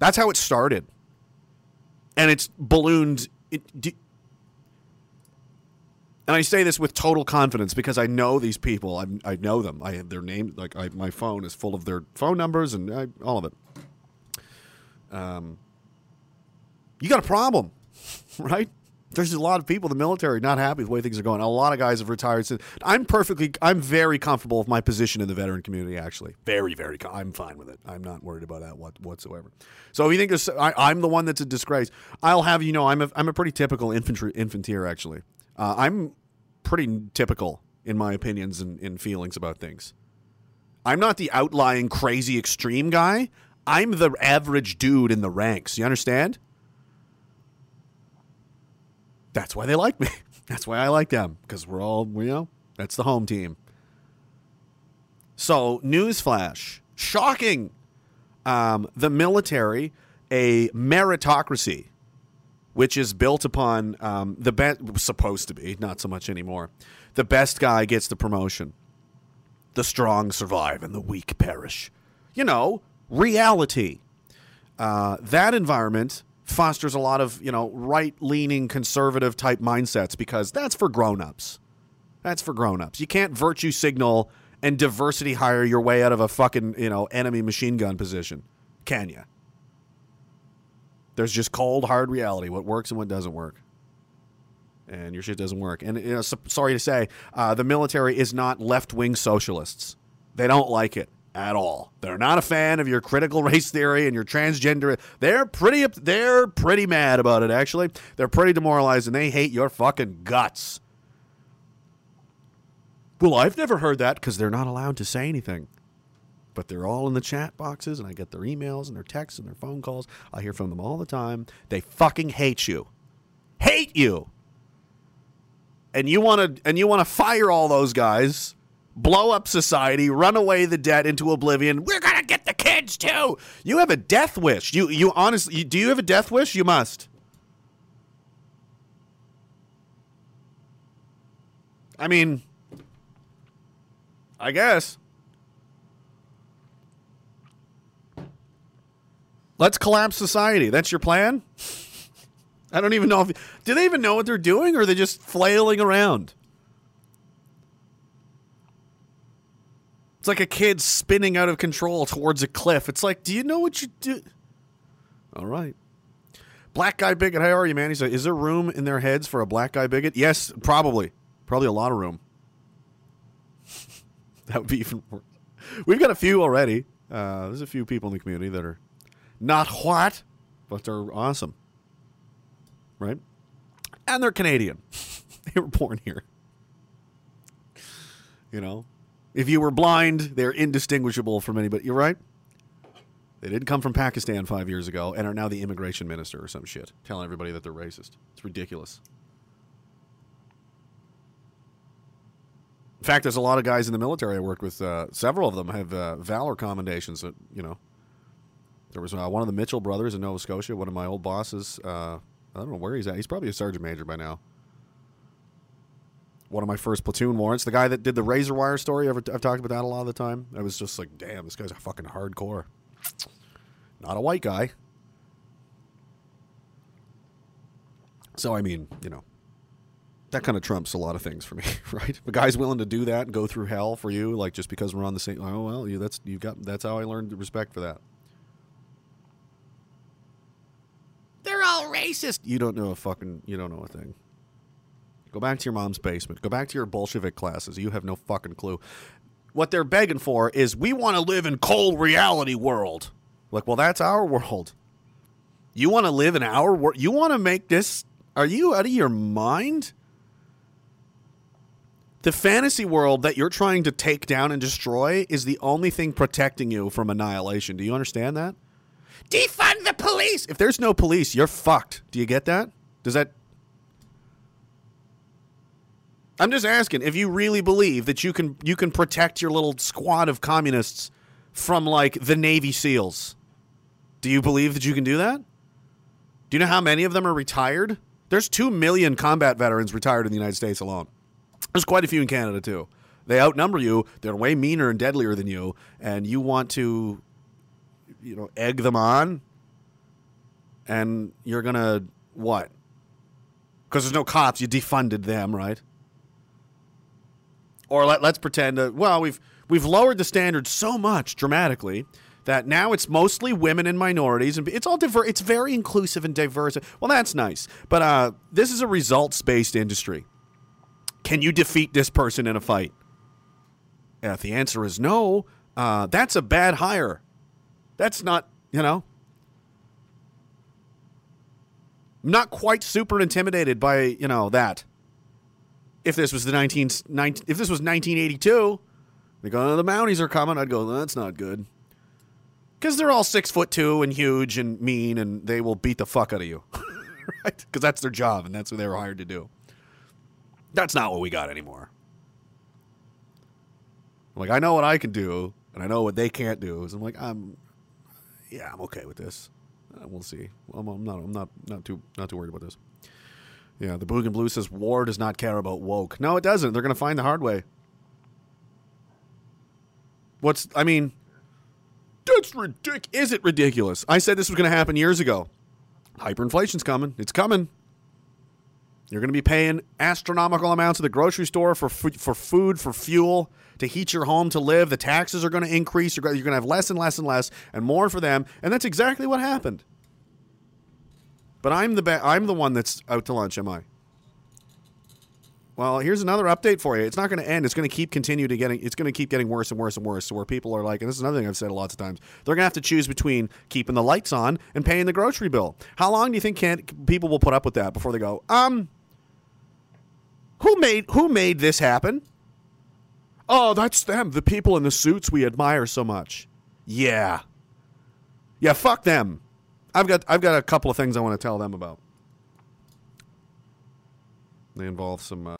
That's how it started. And it's ballooned. It, and I say this with total confidence because I know these people. I, I know them. I have their name. Like I, my phone is full of their phone numbers and I, all of it. Um, you got a problem, right? There's a lot of people in the military not happy with the way things are going. A lot of guys have retired. Since, I'm perfectly, I'm very comfortable with my position in the veteran community. Actually, very, very. I'm fine with it. I'm not worried about that whatsoever. So if you think I, am the one that's a disgrace, I'll have you know I'm a, I'm a pretty typical infantry infanteer actually. Uh, I'm pretty typical in my opinions and, and feelings about things. I'm not the outlying crazy extreme guy. I'm the average dude in the ranks. You understand? That's why they like me. That's why I like them because we're all, you know, that's the home team. So, newsflash shocking. Um, the military, a meritocracy which is built upon um, the best, supposed to be, not so much anymore. The best guy gets the promotion. The strong survive and the weak perish. You know, reality. Uh, that environment fosters a lot of, you know, right leaning conservative type mindsets because that's for grown ups. That's for grown ups. You can't virtue signal and diversity hire your way out of a fucking, you know, enemy machine gun position, can you? There's just cold, hard reality what works and what doesn't work. And your shit doesn't work. And you know, so, sorry to say, uh, the military is not left wing socialists. They don't like it at all. They're not a fan of your critical race theory and your transgender. They're pretty. They're pretty mad about it. Actually, they're pretty demoralized and they hate your fucking guts. Well, I've never heard that because they're not allowed to say anything but they're all in the chat boxes and I get their emails and their texts and their phone calls. I hear from them all the time. They fucking hate you. Hate you. And you want to and you want to fire all those guys, blow up society, run away the debt into oblivion. We're going to get the kids too. You have a death wish. You you honestly do you have a death wish? You must. I mean, I guess. Let's collapse society. That's your plan? I don't even know if. Do they even know what they're doing or are they just flailing around? It's like a kid spinning out of control towards a cliff. It's like, do you know what you do? All right. Black guy bigot, how are you, man? He's like, is there room in their heads for a black guy bigot? Yes, probably. Probably a lot of room. that would be even worse. We've got a few already. Uh, there's a few people in the community that are not what, but they're awesome. Right? And they're Canadian. they were born here. You know? If you were blind, they're indistinguishable from anybody. You're right. They didn't come from Pakistan five years ago and are now the immigration minister or some shit, telling everybody that they're racist. It's ridiculous. In fact, there's a lot of guys in the military I worked with. Uh, several of them have uh, valor commendations that you know there was uh, one of the Mitchell brothers in Nova Scotia, one of my old bosses. Uh, I don't know where he's at. He's probably a sergeant major by now. One of my first platoon warrants, the guy that did the razor wire story. I've, I've talked about that a lot of the time. I was just like, damn, this guy's a fucking hardcore. Not a white guy. So I mean, you know, that kind of trumps a lot of things for me, right? A guy's willing to do that and go through hell for you, like just because we're on the same. Oh well, you that's you've got. That's how I learned respect for that. They're all racist. You don't know a fucking. You don't know a thing. Go back to your mom's basement. Go back to your Bolshevik classes. You have no fucking clue. What they're begging for is we want to live in cold reality world. Like, well, that's our world. You want to live in our world? You want to make this? Are you out of your mind? The fantasy world that you're trying to take down and destroy is the only thing protecting you from annihilation. Do you understand that? Defund the police. If there's no police, you're fucked. Do you get that? Does that I'm just asking if you really believe that you can you can protect your little squad of communists from like the Navy SEALs. Do you believe that you can do that? Do you know how many of them are retired? There's 2 million combat veterans retired in the United States alone. There's quite a few in Canada too. They outnumber you. They're way meaner and deadlier than you, and you want to you know, egg them on and you're to what? Cuz there's no cops, you defunded them, right? Or let, let's pretend that well, we've we've lowered the standards so much dramatically that now it's mostly women and minorities, and it's all diver- It's very inclusive and diverse. Well, that's nice, but uh, this is a results-based industry. Can you defeat this person in a fight? If the answer is no, uh, that's a bad hire. That's not, you know. I'm not quite super intimidated by, you know, that if this was the 19, 19 if this was 1982, they go, oh, the Mounties are coming. I'd go, that's not good. Because they're all six foot two and huge and mean, and they will beat the fuck out of you, right? Because that's their job, and that's what they were hired to do. That's not what we got anymore. I'm like, I know what I can do, and I know what they can't do. So I'm like, I'm, yeah, I'm okay with this. Uh, we'll see. I'm, I'm not, I'm not, not too, not too worried about this. Yeah, the Boog and Blue says war does not care about woke. No, it doesn't. They're going to find the hard way. What's, I mean, that's ridiculous. Is it ridiculous? I said this was going to happen years ago. Hyperinflation's coming. It's coming. You're going to be paying astronomical amounts at the grocery store for for food, for fuel, to heat your home, to live. The taxes are going to increase. You're going to have less and less and less, and more for them. And that's exactly what happened. But I'm the ba- I'm the one that's out to lunch, am I? Well, here's another update for you. It's not going to end. It's going to keep continue to getting. It's going to keep getting worse and worse and worse. So where people are like, and this is another thing I've said lots of times, they're going to have to choose between keeping the lights on and paying the grocery bill. How long do you think can people will put up with that before they go, um, who made who made this happen? Oh, that's them, the people in the suits we admire so much. Yeah, yeah, fuck them. I've got I've got a couple of things I want to tell them about. They involve some, uh,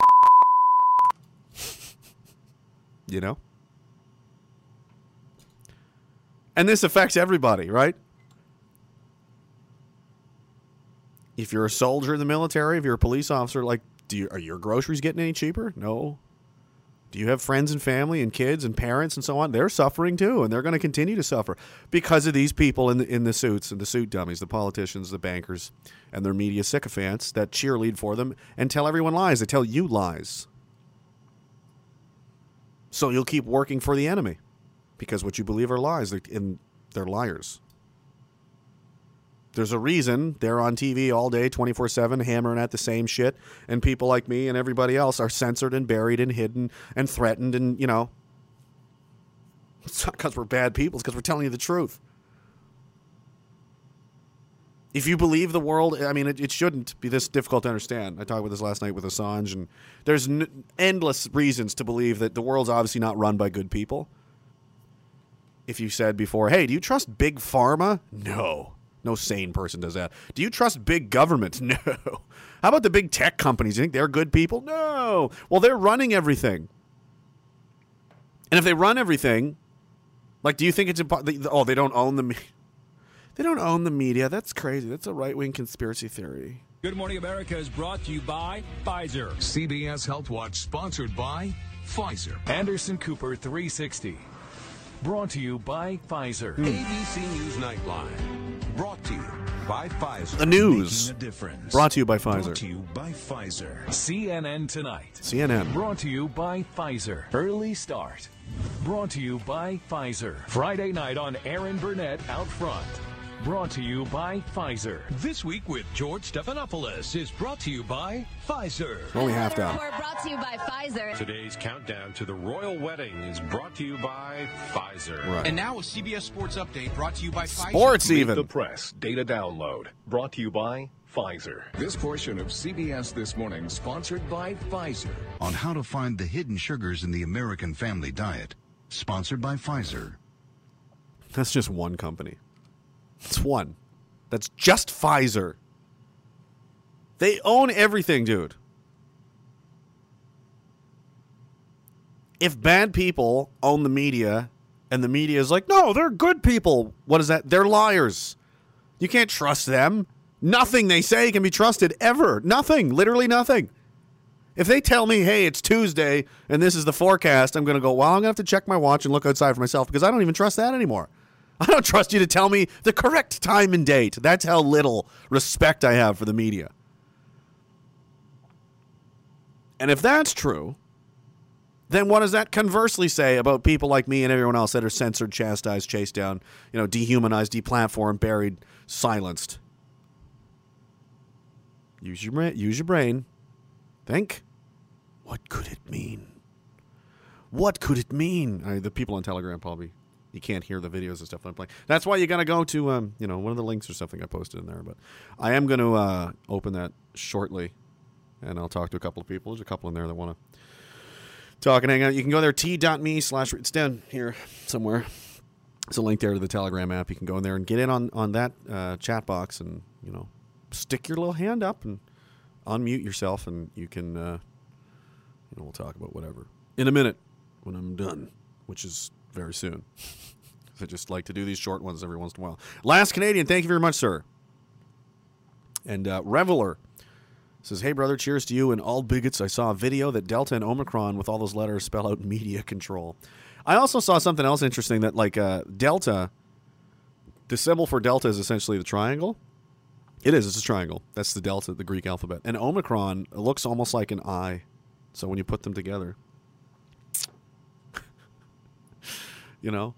you know, and this affects everybody, right? If you're a soldier in the military, if you're a police officer, like, do you, are your groceries getting any cheaper? No. Do you have friends and family and kids and parents and so on? They're suffering too, and they're going to continue to suffer because of these people in the, in the suits and the suit dummies, the politicians, the bankers, and their media sycophants that cheerlead for them and tell everyone lies. They tell you lies. So you'll keep working for the enemy because what you believe are lies, and they're liars. There's a reason they're on TV all day, 24 7, hammering at the same shit. And people like me and everybody else are censored and buried and hidden and threatened. And, you know, it's not because we're bad people, it's because we're telling you the truth. If you believe the world, I mean, it, it, shouldn't be this difficult to understand. I talked about this last night with Assange, and there's n- endless reasons to believe that the world's obviously not run by good people. If you said before, hey, do you trust Big Pharma? No. No sane person does that. Do you trust big government? No. How about the big tech companies? You think they're good people? No. Well, they're running everything. And if they run everything, like, do you think it's impossible? Oh, they don't own the me- They don't own the media. That's crazy. That's a right wing conspiracy theory. Good Morning America is brought to you by Pfizer. CBS Health Watch sponsored by Pfizer. Anderson Cooper 360. Brought to you by Pfizer. Hmm. ABC News Nightline. Brought to you by Pfizer. The news. Brought to you by Pfizer. Brought to you by Pfizer. CNN Tonight. CNN. Brought to you by Pfizer. Early Start. Brought to you by Pfizer. Friday night on Erin Burnett Out Front. Brought to you by Pfizer. This week with George Stephanopoulos is brought to you by Pfizer. Only half down. We're brought to you by Pfizer. Today's countdown to the royal wedding is brought to you by Pfizer. Right. And now a CBS Sports update brought to you by Pfizer. Sports Meet even. the press data download. Brought to you by Pfizer. This portion of CBS This Morning sponsored by Pfizer. on how to find the hidden sugars in the American family diet. Sponsored by Pfizer. That's just one company. It's one. That's just Pfizer. They own everything, dude. If bad people own the media and the media is like, no, they're good people, what is that? They're liars. You can't trust them. Nothing they say can be trusted ever. Nothing. Literally nothing. If they tell me, hey, it's Tuesday and this is the forecast, I'm going to go, well, I'm going to have to check my watch and look outside for myself because I don't even trust that anymore. I don't trust you to tell me the correct time and date. That's how little respect I have for the media. And if that's true, then what does that conversely say about people like me and everyone else that are censored, chastised, chased down, you know, dehumanized, deplatformed, buried, silenced? Use your bra- use your brain. Think. What could it mean? What could it mean? I, the people on Telegram probably you can't hear the videos and stuff I'm playing. That's why you got to go to um, you know one of the links or something I posted in there. But I am going to uh, open that shortly, and I'll talk to a couple of people. There's a couple in there that want to talk and hang out. You can go there t.me slash it's down here somewhere. It's a link there to the Telegram app. You can go in there and get in on on that uh, chat box and you know stick your little hand up and unmute yourself, and you can uh, you know we'll talk about whatever in a minute when I'm done, which is very soon. I just like to do these short ones every once in a while. Last Canadian, thank you very much, sir. And uh, Reveler says, "Hey brother, cheers to you and all bigots. I saw a video that Delta and Omicron with all those letters spell out media control. I also saw something else interesting that like uh, Delta, the symbol for Delta is essentially the triangle. It is. It's a triangle. That's the Delta, the Greek alphabet. And Omicron looks almost like an I. So when you put them together, you know,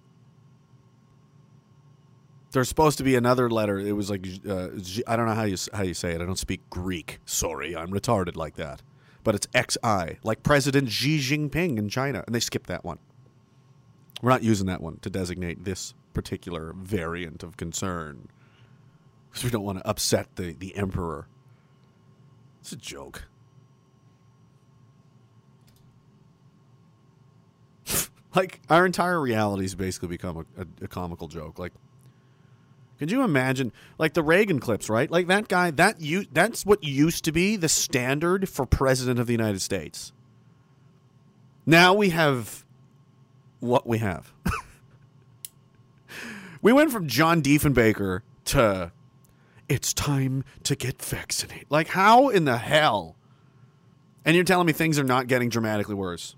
there's supposed to be another letter. It was like uh, I don't know how you how you say it. I don't speak Greek. Sorry, I'm retarded like that. But it's XI, like President Xi Jinping in China, and they skipped that one. We're not using that one to designate this particular variant of concern because we don't want to upset the the emperor. It's a joke. Like our entire reality's basically become a, a, a comical joke. Like could you imagine, like the Reagan clips, right? Like that guy, that you, that's what used to be the standard for president of the United States. Now we have what we have. we went from John Diefenbaker to it's time to get vaccinated. Like how in the hell? And you're telling me things are not getting dramatically worse.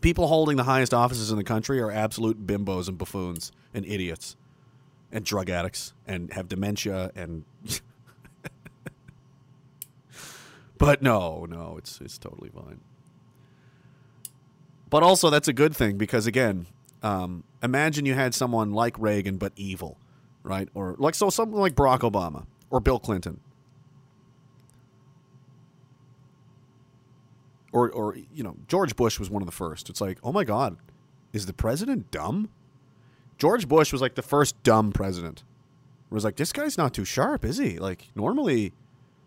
People holding the highest offices in the country are absolute bimbos and buffoons and idiots and drug addicts and have dementia and but no no it's it's totally fine. But also that's a good thing because again um, imagine you had someone like reagan but evil right? Or like so something like barack obama or bill clinton or or you know george bush was one of the first it's like oh my god is the president dumb George Bush was like the first dumb president. It was like, this guy's not too sharp, is he? Like, normally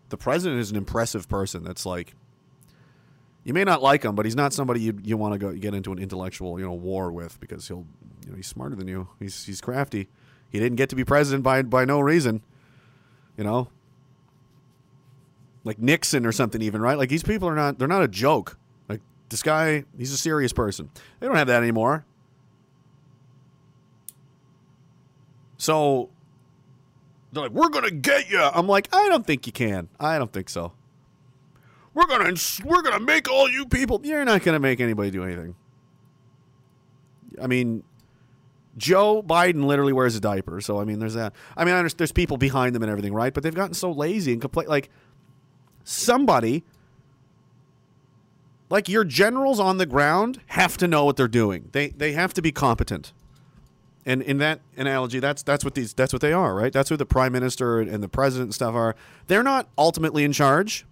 the president is an impressive person that's like, you may not like him, but he's not somebody you you want to go get into an intellectual you know war with because he'll you know he's smarter than you. He's he's crafty. He didn't get to be president by by no reason, you know. Like Nixon or something, even right? Like these people are not they're not a joke. Like this guy, he's a serious person. They don't have that anymore. So they're like, "We're gonna get you." I'm like, "I don't think you can. I don't think so. We're gonna we're gonna make all you people. You're not gonna make anybody do anything. I mean, Joe Biden literally wears a diaper, so I mean, there's that. I mean, I understand there's people behind them and everything, right? But they've gotten so lazy and complete. Like somebody, like your generals on the ground, have to know what they're doing. They they have to be competent. And in that analogy, that's that's what these that's what they are, right? That's who the prime minister and the president and stuff are. They're not ultimately in charge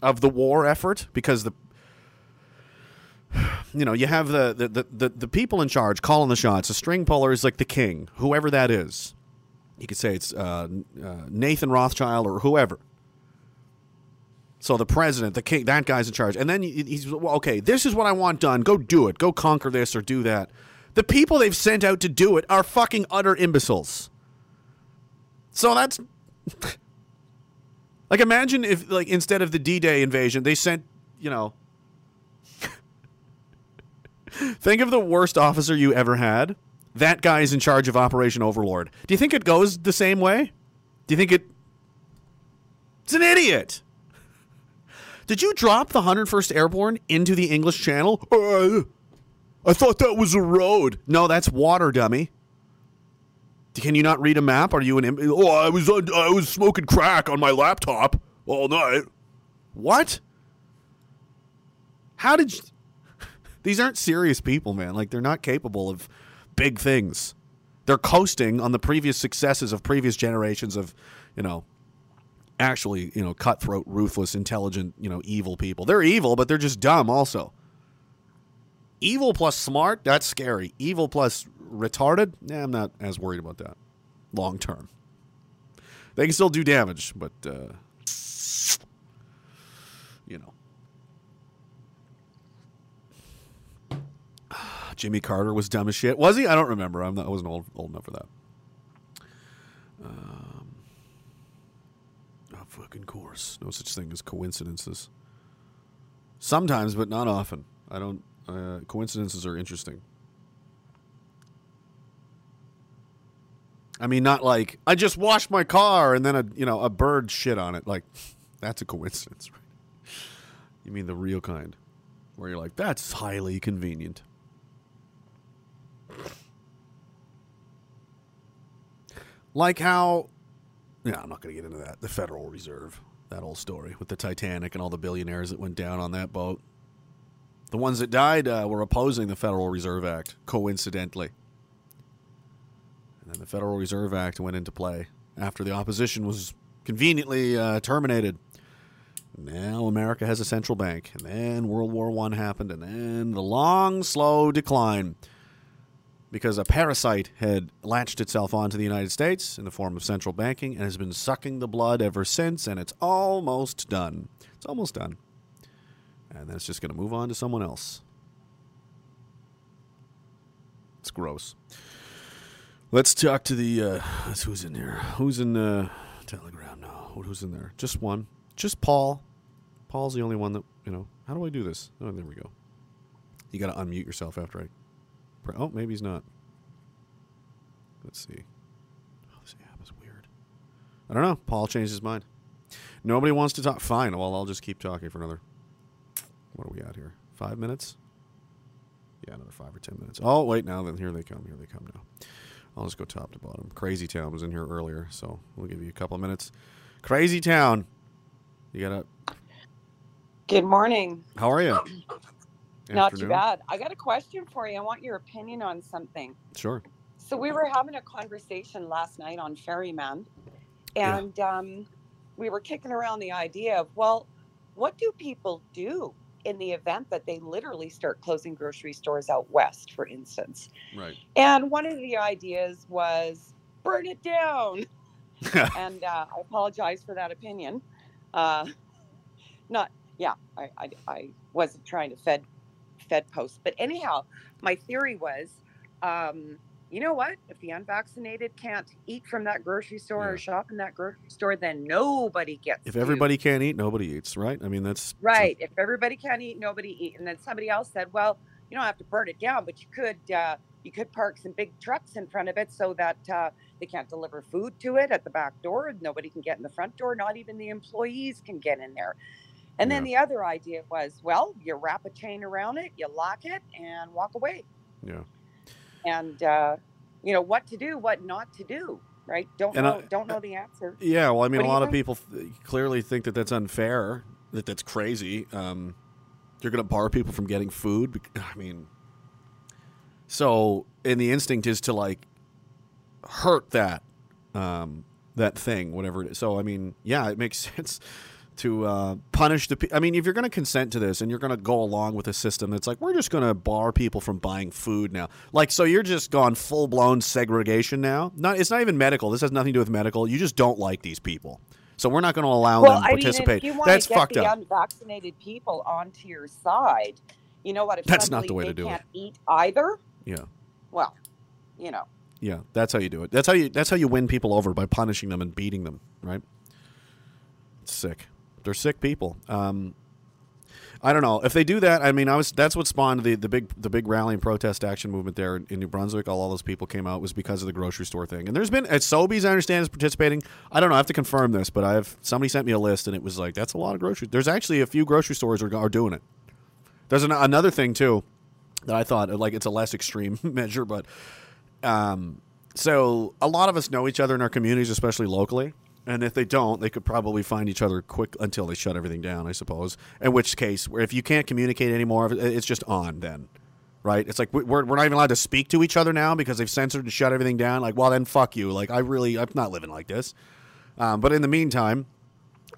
of the war effort because the you know you have the the, the, the, the people in charge calling the shots. The string puller is like the king, whoever that is. You could say it's uh, uh, Nathan Rothschild or whoever. So the president, the king, that guy's in charge, and then he's well, okay. This is what I want done. Go do it. Go conquer this or do that. The people they've sent out to do it are fucking utter imbeciles. So that's like imagine if like instead of the D-Day invasion, they sent, you know, think of the worst officer you ever had. That guy is in charge of Operation Overlord. Do you think it goes the same way? Do you think it It's an idiot. Did you drop the 101st Airborne into the English Channel? Uh, I thought that was a road. No, that's water, dummy. Can you not read a map? Are you an? Im- oh, I was I was smoking crack on my laptop all night. What? How did? You- These aren't serious people, man. Like they're not capable of big things. They're coasting on the previous successes of previous generations of, you know, actually, you know, cutthroat, ruthless, intelligent, you know, evil people. They're evil, but they're just dumb also. Evil plus smart, that's scary. Evil plus retarded, nah, I'm not as worried about that long term. They can still do damage, but uh, you know. Jimmy Carter was dumb as shit. Was he? I don't remember. I'm not, I wasn't old, old enough for that. Oh, fucking course. No such thing as coincidences. Sometimes, but not often. I don't. Uh, coincidences are interesting. I mean, not like I just washed my car and then a you know a bird shit on it. Like that's a coincidence, right? You mean the real kind, where you're like that's highly convenient. Like how, yeah, I'm not going to get into that. The Federal Reserve, that old story with the Titanic and all the billionaires that went down on that boat. The ones that died uh, were opposing the Federal Reserve Act, coincidentally. And then the Federal Reserve Act went into play after the opposition was conveniently uh, terminated. Now America has a central bank, and then World War One happened, and then the long, slow decline because a parasite had latched itself onto the United States in the form of central banking and has been sucking the blood ever since, and it's almost done. It's almost done. And then it's just going to move on to someone else. It's gross. Let's talk to the. Uh, who's in there. Who's in the Telegram now? Who's in there? Just one. Just Paul. Paul's the only one that you know. How do I do this? Oh, there we go. You got to unmute yourself after I. Oh, maybe he's not. Let's see. Oh, this app is weird. I don't know. Paul changed his mind. Nobody wants to talk. Fine. Well, I'll just keep talking for another. What are we at here? Five minutes? Yeah, another five or ten minutes. Oh, wait, now then, here they come. Here they come now. I'll just go top to bottom. Crazy Town was in here earlier, so we'll give you a couple of minutes. Crazy Town, you got to. Good morning. How are you? Not too bad. I got a question for you. I want your opinion on something. Sure. So we were having a conversation last night on Ferryman, Yeah. and um, we were kicking around the idea of, well, what do people do in the event that they literally start closing grocery stores out west, for instance? Right. And one of the ideas was burn it down. and uh, I apologize for that opinion. Uh, not, yeah, I, I, I wasn't trying to fed fed post, but anyhow, my theory was, um, you know what? If the unvaccinated can't eat from that grocery store Yeah. or shop in that grocery store, then nobody gets. if everybody can't eat, nobody eats, right? I mean, that's Right. If everybody can't eat, nobody eat. And then somebody else said, well, you don't have to burn it down, but you could uh, you could park some big trucks in front of it so that uh, they can't deliver food to it at the back door. Nobody can get in the front door. Not even the employees can get in there. And then the other idea was, well, you wrap a chain around it, you lock it, and walk away. Yeah. And uh, you know what to do, what not to do. Right? Don't And know. I- don't know the answer. Yeah, well, I mean, What a lot of people th- clearly think that that's unfair, that that's crazy. Um, you're going to bar people from getting food. I mean, So, and the instinct is to like hurt that um, that thing, whatever it is. So, I mean, yeah, it makes sense to uh, punish the. Pe- I mean, if you're going to consent to this and you're going to go along with a system that's like we're just going to bar people from buying food now, like so you're just gone full blown segregation now. Not it's not even medical. This has nothing to do with medical. You just don't like these people. So we're not going to allow well, them to I mean, participate. if you want That's to get fucked the up. unvaccinated people onto your side, you know what? If That's not the way they to do it. can't eat either, yeah. well, you know. Yeah, that's how you do it. That's how you that's how you win people over by punishing them and beating them, right? It's sick. They're sick people. Um, I don't know if they do that. I mean, I was that's what spawned the, the big the big rally and protest action movement there in, New Brunswick. All, all those people came out was because of the grocery store thing. And there's been at Sobeys, I understand, is participating. I don't know. I have to confirm this, but I've somebody sent me a list, and it was like that's a lot of grocery. There's actually a few grocery stores are, are doing it. There's an, another thing too that I thought like it's a less extreme measure, but um, so a lot of us know each other in our communities, especially locally. And if they don't, they could probably find each other quick until they shut everything down, I suppose. In which case, where if you can't communicate anymore, it's just on then, right? It's like we- we're, we're not even allowed to speak to each other now because they've censored and shut everything down. Like, well, then fuck you. Like, I really, I'm not living like this. Um, but in the meantime,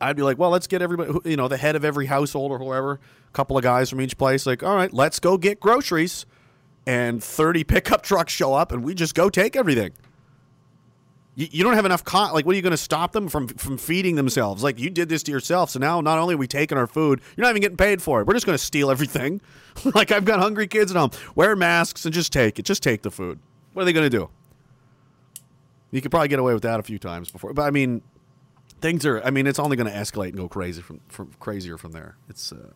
I'd be like, well, let's get everybody, you know, the head of every household or whoever, a couple of guys from each place, like, all right, let's go get groceries. And 30 pickup trucks show up and we just go take everything. You, you don't have enough con- like what are you going to stop them from from feeding themselves? Like you did this to yourself so now not only are we taking our food you're not even getting paid for it. We're just going to steal everything. Like i've got hungry kids at home. Wear masks and just take it. Just take the food. What are they going to do? You could probably get away with that a few times before but i mean things are i mean it's only going to escalate and go crazy from, from crazier from there. It's uh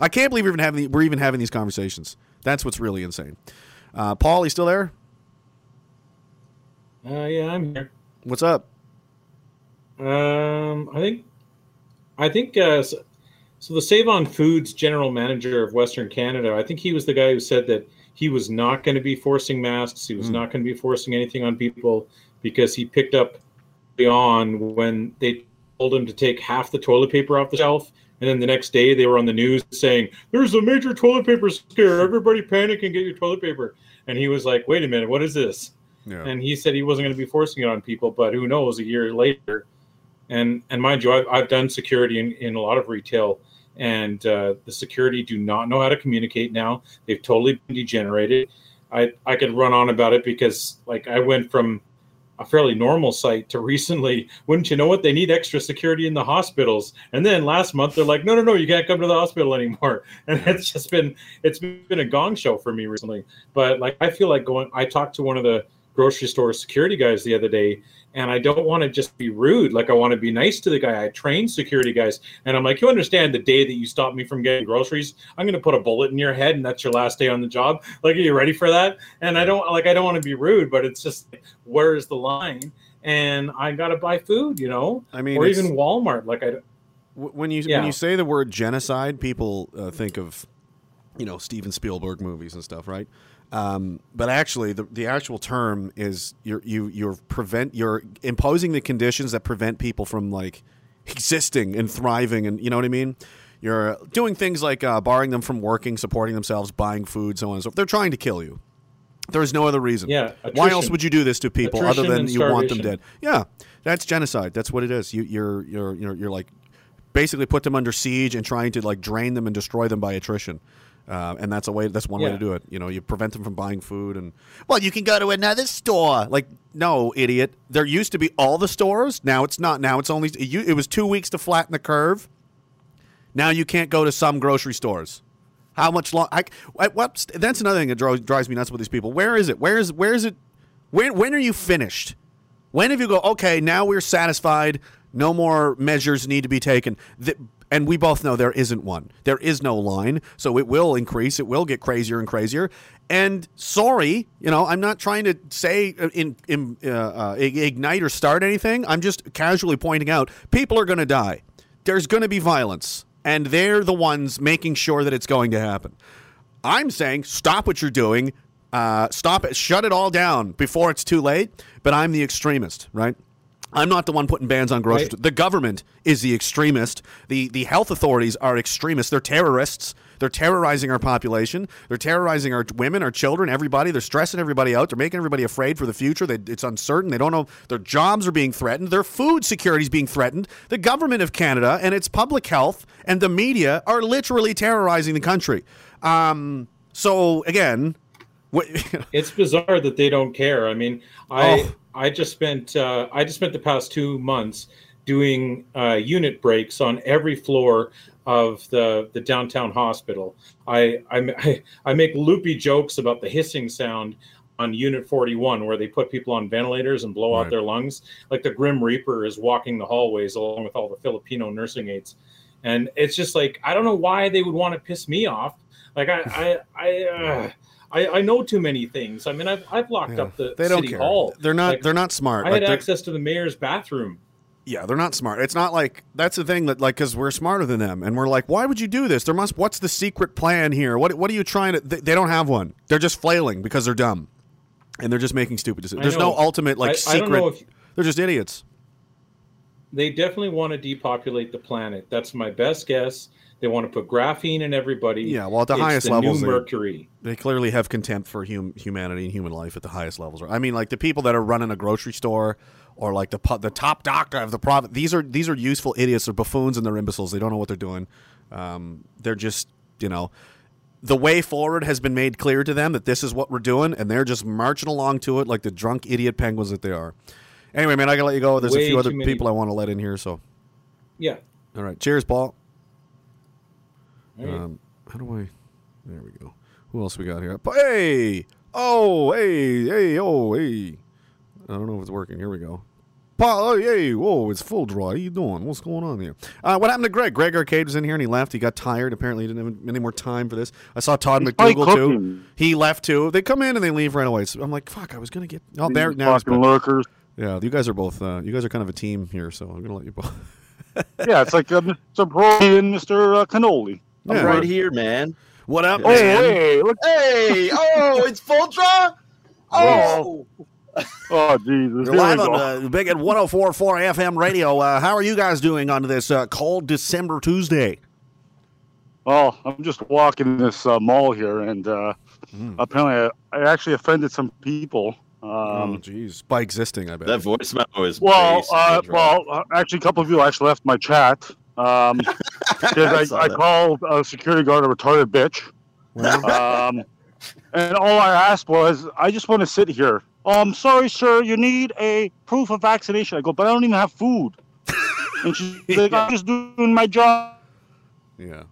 i can't believe we're even having we're even having these conversations. That's what's really insane. Uh paul you still there Uh, yeah, I'm here. what's up Um, I think, I think, uh, so, so the Save On Foods general manager of Western Canada, I think he was the guy who said that he was not going to be forcing masks. He was Mm. not going to be forcing anything on people because he picked up on when they told him to take half the toilet paper off the shelf. And then the next day they were on the news saying, there's a major toilet paper scare. Everybody panic and get your toilet paper. And he was like, wait a minute, what is this? Yeah. And he said he wasn't going to be forcing it on people but who knows a year later. And and mind you i've, I've done security in, in a lot of retail and uh, the security do not know how to communicate now. They've totally been degenerated. I i could run on about it because like i went from a fairly normal site to recently. Wouldn't you know it? They need extra security in the hospitals. And then last month they're like no no no you can't come to the hospital anymore. And it's just been it's been a gong show for me recently. But like i feel like going i talked to one of the grocery store security guys the other day and I don't want to just be rude. Like I want to be nice to the guy. I train security guys and I'm like, you understand the day that you stop me from getting groceries, I'm going to put a bullet in your head and that's your last day on the job. Like, are you ready for that? And I don't like, I don't want to be rude, but it's just, where is the line? And I got to buy food, you know, i mean or even Walmart. Like I, when you Yeah. when you say the word genocide, people uh, think of you know Steven Spielberg movies and stuff, right? Um, but actually, the the actual term is you're you you're prevent you're imposing the conditions that prevent people from like existing and thriving, and you know what I mean. You're doing things like uh, barring them from working, supporting themselves, buying food, so on and so forth. They're trying to kill you. There is no other reason. Yeah, Why else would you do this to people other than you want them dead? Yeah, that's genocide. That's what it is. You, you're you're you're you're like basically put them under siege and trying to like drain them and destroy them by attrition. Uh, and that's a way. That's one way to do it. You know, you prevent them from buying food, and well, you can go to another store. Like, no, idiot. There used to be all the stores. Now it's not. Now it's only. It, it was two weeks to flatten the curve. Now you can't go to some grocery stores. How much long? I, I- what? That's another thing that dro- drives me nuts with these people. Where is it? Where is? Where is it? When? When are you finished? When have you go? Okay, now we're satisfied. No more measures need to be taken. Th- and we both know there isn't one. There is no line, so it will increase. It will get crazier and crazier. And sorry, you know, I'm not trying to say uh, in, in uh, uh, ignite or start anything. I'm just casually pointing out people are going to die. There's going to be violence, and they're the ones making sure that it's going to happen. I'm saying stop what you're doing. Uh, stop it. Shut it all down before it's too late. But I'm the extremist, right? I'm not the one putting bans on groceries. Right. The government is the extremist. The the health authorities are extremists. They're terrorists. They're terrorizing our population. They're terrorizing our women, our children, everybody. They're stressing everybody out. They're making everybody afraid for the future. They, it's uncertain. They don't know. Their jobs are being threatened. Their food security is being threatened. The government of Canada and its public health and the media are literally terrorizing the country. Um, so again, what, it's bizarre that they don't care. I mean, I Oh. I just spent uh, I just spent the past two months doing uh, unit breaks on every floor of the the downtown hospital. I I, I make loopy jokes about the hissing sound on Unit 41, where they put people on ventilators and blow Right. out their lungs, like the Grim Reaper is walking the hallways along with all the Filipino nursing aides, and it's just like I don't know why they would want to piss me off. Like I I I. Uh, I, I know too many things. I mean, I've, I've locked Yeah. up the they don't city care. hall. They're not. Like, they're not smart. I Like, had they're- access to the mayor's bathroom. Yeah, they're not smart. It's not like that's the thing that like because we're smarter than them, and we're like, why would you do this? There must. What's the secret plan here? What What are you trying to? They, they don't have one. They're just flailing because they're dumb, and they're just making stupid decisions. There's no ultimate like I- I secret. know if- they're just idiots. They definitely want to depopulate the planet. That's my best guess. They want to put graphene in everybody. Yeah, well, at the It's highest the levels, new mercury. They clearly have contempt for hum- humanity and human life at the highest levels. I mean, like the people that are running a grocery store or like the the top doctor of the province. These are these are useful idiots. They're buffoons and they're imbeciles. They don't know what they're doing. Um, they're just you know. The way forward has been made clear to them that this is what we're doing, and they're just marching along to it like the drunk idiot penguins that they are. Anyway, man, I gotta let you go. There's a few other many- people I want to let in here. So, Yeah. all right, cheers, Paul. All right. Um, how do I? There we go. Who else we got here? Hey! Oh, hey, hey, oh, hey. I don't know if it's working. Here we go. Paul, oh, hey, whoa, it's full draw. How you doing? What's going on here? Uh, what happened to Greg? Greg Arcade was in here and he left. He got tired. Apparently, he didn't have any more time for this. I saw Todd He's probably McDougal too. He left too. They come in and they leave right away. So I'm like, fuck, I was gonna get. Oh, there now. he's fucking back. lurkers. Yeah, you guys are both. Uh, you guys are kind of a team here, so I'm gonna let you both. Yeah, it's like uh, Mr. Brody and Mr. Uh, Cannoli. Yeah. I'm right here, man. What up, Oh, man? hey, look. Hey, oh, it's full. Oh, Oh, Jesus. You're live on the big at 1044 FM radio. Uh, how are you guys doing on this uh, cold December Tuesday? Well, I'm just walking this uh, mall here, and uh, Hmm. apparently I, I actually offended some people. oh, Um, jeez. By existing, I bet. that voice memo is well, uh, well, uh, actually, a couple of you actually left my chat um, I because I, I that. called a security guard a retarded bitch. Um, and all I asked was, I just want to sit here. Oh, I'm sorry, sir. You need a proof of vaccination. I go, but I don't even have food. And she's like, I'm just doing my job. yeah.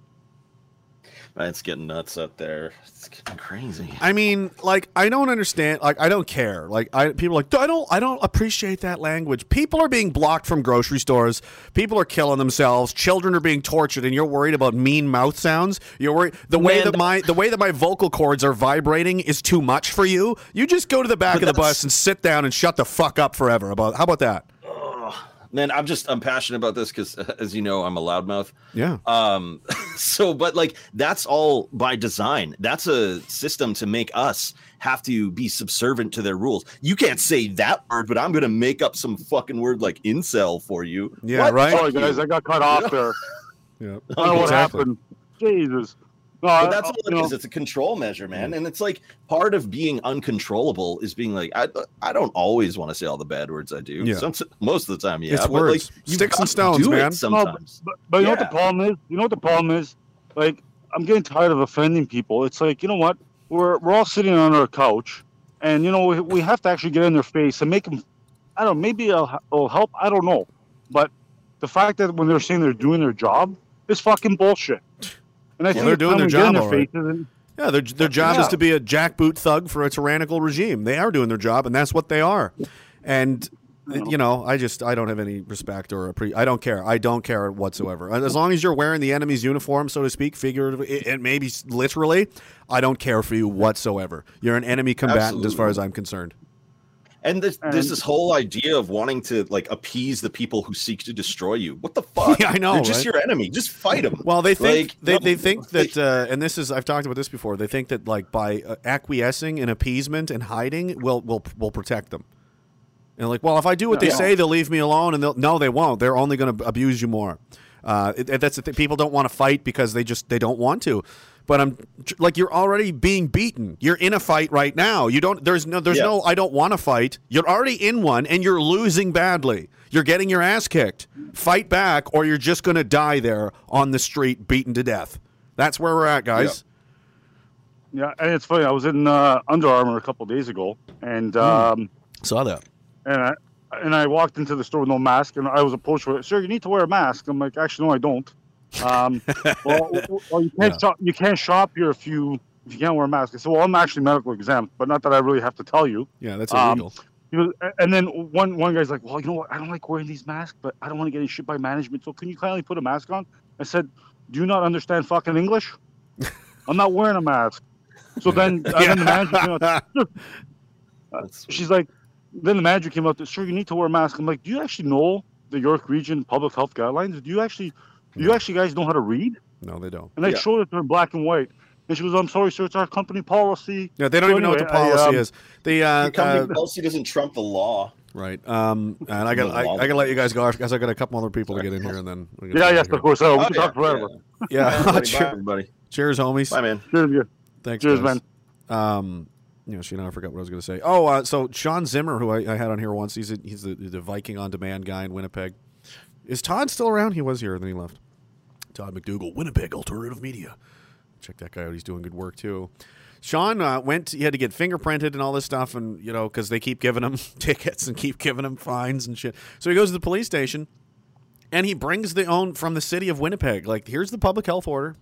Man, it's getting nuts up there. It's getting crazy. I mean, like, I don't understand. Like, I don't care. Like, I people are like, I don't, I don't appreciate that language. People are being blocked from grocery stores. People are killing themselves. Children are being tortured, and you're worried about mean mouth sounds. You're worried the way Man, that my the way that my vocal cords are vibrating is too much for you. You just go to the back of the bus and sit down and shut the fuck up forever. About how about that? Man, I'm just I'm passionate about this because, as you know, I'm a loudmouth. Yeah. Um, so, but like that's all by design. That's a system to make us have to be subservient to their rules. You can't say that word, but I'm gonna make up some fucking word like incel for you. Yeah, What? right? Sorry, guys. I got cut off there. Yeah. I don't know what happened. Jesus. No, But that's all you it know, is. It's a control measure, man. Mm-hmm. And it's like part of being uncontrollable is being like, I, I don't always want to say all the bad words I do. Yeah. Some, most of the time, yeah. It's but words. like, you Sticks and stones, do it man. Sometimes. But, but you know what the problem is? You know what the problem is? Like, I'm getting tired of offending people. It's like, you know what? We're we're all sitting on our couch, and you know we, we have to actually get in their face and make them. I don't. know, Maybe it'll, it'll help. I don't know. But the fact that when they're saying they're doing their job is fucking bullshit. And I think they're doing their we get in job, their right. and- Yeah, their their job is to be a jackboot thug for a tyrannical regime. They are doing their job, and that's what they are. And you know, I just I don't have any respect or appre- I don't care. I don't care whatsoever. As long as you're wearing the enemy's uniform, so to speak, figuratively and maybe literally, I don't care for you whatsoever. You're an enemy combatant as far as I'm concerned. And there's, this whole idea of wanting to like appease the people who seek to destroy you. What the fuck? Yeah, I know, They're just right? your enemy. Just fight them. Well, they think Like, they, no, they think that, uh, and this is I've talked about this before. They think that like by uh, acquiescing and appeasement and hiding will will will protect them. And like, well, if I do what they Yeah. say, they'll leave me alone, and they'll no, they won't. They're only going to abuse you more. Uh, it, it- that's the thing. People don't want to fight because they just they don't want to. But I'm like, you're already being beaten. You're in a fight right now. You don't. There's no. There's Yeah. no. I don't want to fight. You're already in one, and you're losing badly. You're getting your ass kicked. Fight back, or you're just going to die there on the street, beaten to death. That's where we're at, guys. Yeah, and it's funny. I was in uh, Under Armour a couple days ago, and um, Saw that. and I and I walked into the store with no mask, and I was approached with, "Sir, you need to wear a mask." I'm like, "Actually, no, I don't." Um, well, well, you can't Yeah. shop, you can't shop here if you if you can't wear a mask. I said, "Well, I'm actually medical exempt, but not that I really have to tell you." Yeah, that's Um, illegal. Was, and then one one guy's like, "Well, you know what? I don't like wearing these masks, but I don't want to get any shit by management. So can you kindly put a mask on?" I said, "Do you not understand fucking English? I'm not wearing a mask." So then, and then the manager came out. That's- She's like, then the manager came out. Sure, you need to wear a mask. I'm like, do you actually know the York Region public health guidelines? Do you actually, do you actually guys know how to read? no, they don't. And they Yeah. showed it to her in black and white. And she goes, I'm sorry, sir, it's our company policy. Yeah, they don't So even know what the anyway, I, policy um, is. The uh, The company uh, policy doesn't trump the law. Right. Um, and I got I, I got to let you guys go because I got a couple other people to get in here, and then we gotta Yeah, yes, out of course. Oh, we Oh, can yeah, talk forever. Yeah. Everybody, bye, Cheer- everybody. Cheers, homies. Bye, man. Cheers, yeah. Thanks, Cheers, guys. man. Um, you know, she now I forgot what I was going to say. Oh, uh, so Sean Zimmer, who I, I had on here once, he's a, he's the, the Viking on demand guy in Winnipeg. Is Todd still around? He was here, then he left. Todd McDougal, Winnipeg Alternative Media. Check that guy out. He's doing good work too. Sean uh, went. He had to get fingerprinted and all this stuff, and you know, because they keep giving him tickets and keep giving him fines and shit. So he goes to the police station, and he brings the own from the city of Winnipeg. Like, here's the public health order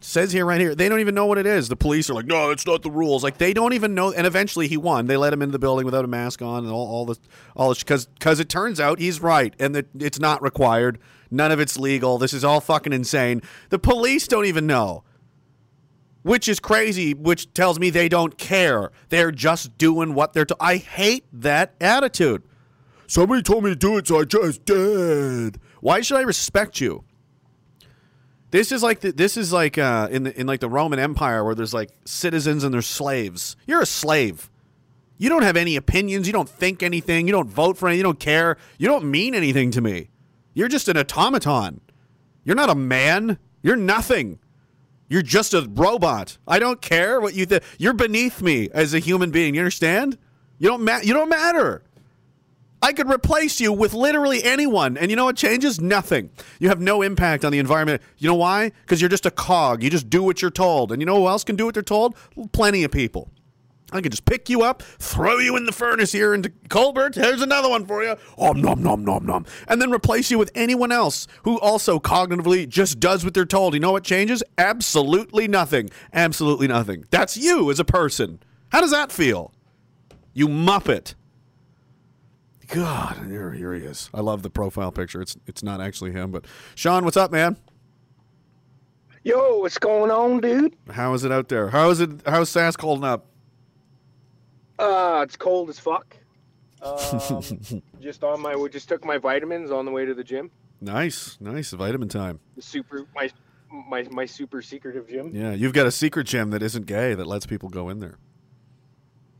says here right here they don't even know what it is the police are like no it's not the rules like they don't even know and eventually he won they let him into the building without a mask on and all, all this all because because it turns out he's right and that it's not required none of it's legal this is all fucking insane the police don't even know which is crazy which tells me they don't care they're just doing what they're to i hate that attitude somebody told me to do it so i just did why should i respect you this is like the, this is like uh, in the, in like the Roman Empire where there's like citizens and there's slaves. You're a slave. You don't have any opinions. You don't think anything. You don't vote for anything. You don't care. You don't mean anything to me. You're just an automaton. You're not a man. You're nothing. You're just a robot. I don't care what you think. You're beneath me as a human being. You understand? You don't ma- You don't matter. I could replace you with literally anyone. And you know what changes? Nothing. You have no impact on the environment. You know why? Because you're just a cog. You just do what you're told. And you know who else can do what they're told? Plenty of people. I can just pick you up, throw you in the furnace here into Colbert. Here's another one for you. Om nom nom nom nom. And then replace you with anyone else who also cognitively just does what they're told. You know what changes? Absolutely nothing. Absolutely nothing. That's you as a person. How does that feel? You muppet. God, here, here he is. I love the profile picture. It's it's not actually him, but Sean, what's up, man? Yo, what's going on, dude? How is it out there? How is it? How's Sask holding up? Uh, it's cold as fuck. Um, just on my, we just took my vitamins on the way to the gym. Nice, nice. Vitamin time. The super, my, my, my super secretive gym. Yeah, you've got a secret gym that isn't gay that lets people go in there.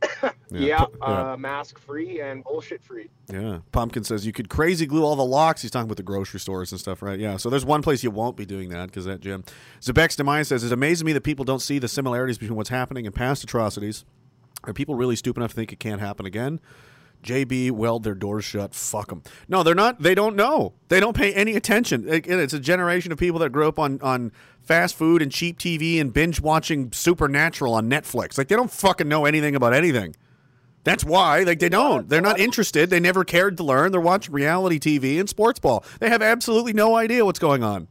Yeah, pu- uh, mask free and bullshit free. Yeah. Pumpkin says you could crazy glue all the locks. He's talking about the grocery stores and stuff, right? Yeah. So there's one place you won't be doing that because that gym. Zebex Demaya says it amazes me that people don't see the similarities between what's happening and past atrocities. Are people really stupid enough to think it can't happen again? JB weld their doors shut. Fuck them. No, they're not. They don't know. They don't pay any attention. It- It's a generation of people that grew up on on fast food and cheap TV and binge watching Supernatural on Netflix. Like they don't fucking know anything about anything. That's why, like, they don't. They're not interested. They never cared to learn. They're watching reality TV and sports ball. They have absolutely no idea what's going on.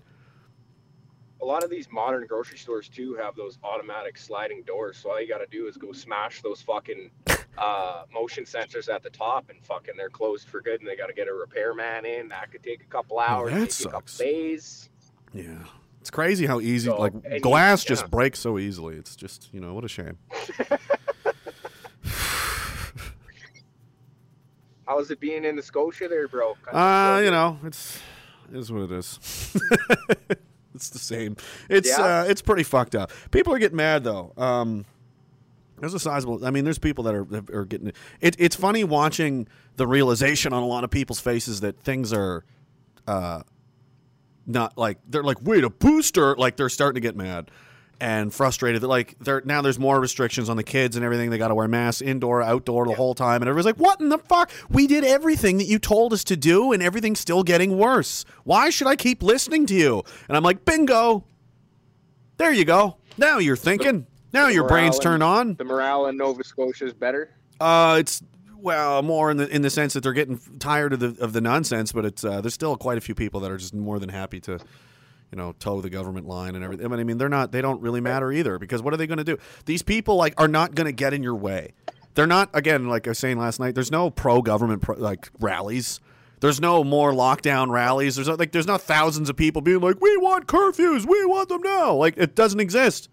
A lot of these modern grocery stores too have those automatic sliding doors. So all you got to do is go smash those fucking uh, motion sensors at the top, and fucking they're closed for good. And they got to get a repairman in. That could take a couple hours, that maybe a sucks. couple days. Yeah. It's crazy how easy, So, like, glass you- just breaks so easily. It's just, you know, what a shame. How's it being in the Scotia there, bro? Uh, you know, it's it is what it is. it's the same. It's Yeah. uh, it's pretty fucked up. People are getting mad though. Um, There's a sizable. I mean, there's people that are are getting it. It's funny watching the realization on a lot of people's faces that things are, uh, not like they're like wait a booster. Like they're starting to get mad and frustrated that like there now there's more restrictions on the kids and everything. They got to wear masks indoor, outdoor the whole time, and everybody's like, "What in the fuck? We did everything that you told us to do, and everything's still getting worse. Why should I keep listening to you?" And I'm like, "Bingo! There you go. Now you're thinking. Now your brain's in- turned on." The morale in Nova Scotia is better. Uh, it's well more in the in the sense that they're getting tired of the of the nonsense, but it's uh, there's still quite a few people that are just more than happy to, you know, toe the government line and everything. I mean, they're not they don't really matter either because what are they going to do? These people like are not going to get in your way. They're not again like I was saying last night. There's no pro government pro, like rallies. There's no more lockdown rallies. There's like there's not thousands of people being like, "We want curfews. We want them now." Like it doesn't exist.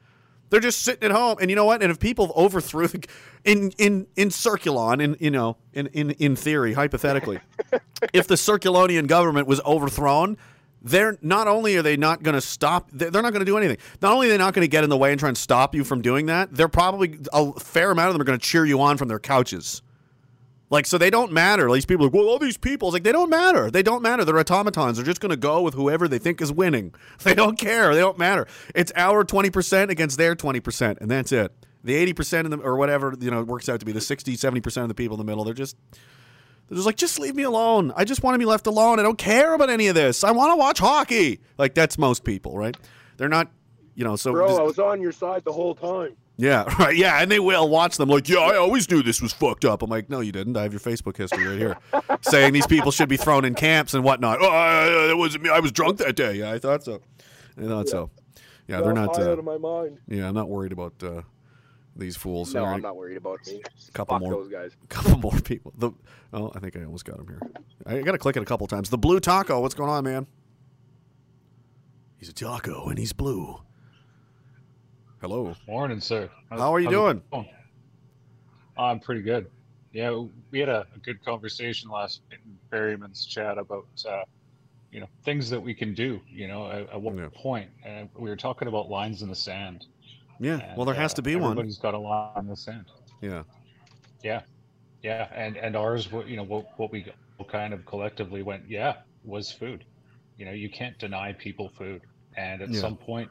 They're just sitting at home, and you know what? And if people overthrew the, in in in Circulon, in you know, in in in theory, hypothetically, if the Circulonian government was overthrown, they're not only are they not going to stop, they're not going to do anything. Not only are they not going to get in the way and try and stop you from doing that, they're probably a fair amount of them are going to cheer you on from their couches. Like, so they don't matter. These people are like, well, all these people, it's like, they don't matter. They don't matter. They're automatons. They're just going to go with whoever they think is winning. They don't care. They don't matter. It's our 20% against their 20%, and that's it. The 80% of them, or whatever, you know, works out to be the 60, 70% of the people in the middle, they're just, they're just like, just leave me alone. I just want to be left alone. I don't care about any of this. I want to watch hockey. Like, that's most people, right? They're not, you know, so. Bro, I was on your side the whole time. Yeah, right. Yeah, and they will watch them like, yeah, I always knew this was fucked up. I'm like, no, you didn't. I have your Facebook history right here, saying these people should be thrown in camps and whatnot. Oh, it wasn't me. I was drunk that day. Yeah, I thought so. I thought so. Yeah, they're not. Uh, out of my mind. yeah, I'm not worried about uh, these fools. No, All I'm not worried about me. Couple Fuck more. those guys. Couple more people. The oh, I think I almost got him here. I got to click it a couple times. The blue taco. What's going on, man? He's a taco and he's blue. Hello. Morning, sir. How's- How are you doing? going? I'm pretty good. Yeah, we had a, a good conversation last night in Berryman's chat about uh, you know things that we can do. You know, at, at what point? And we were talking about lines in the sand. Yeah. Well, there has uh, to be one. Everybody's got a line on the sand. Yeah. Yeah, yeah, and and ours, what you know, what what we kind of collectively went, yeah, was food. You know, you can't deny people food, and at Yeah. some point,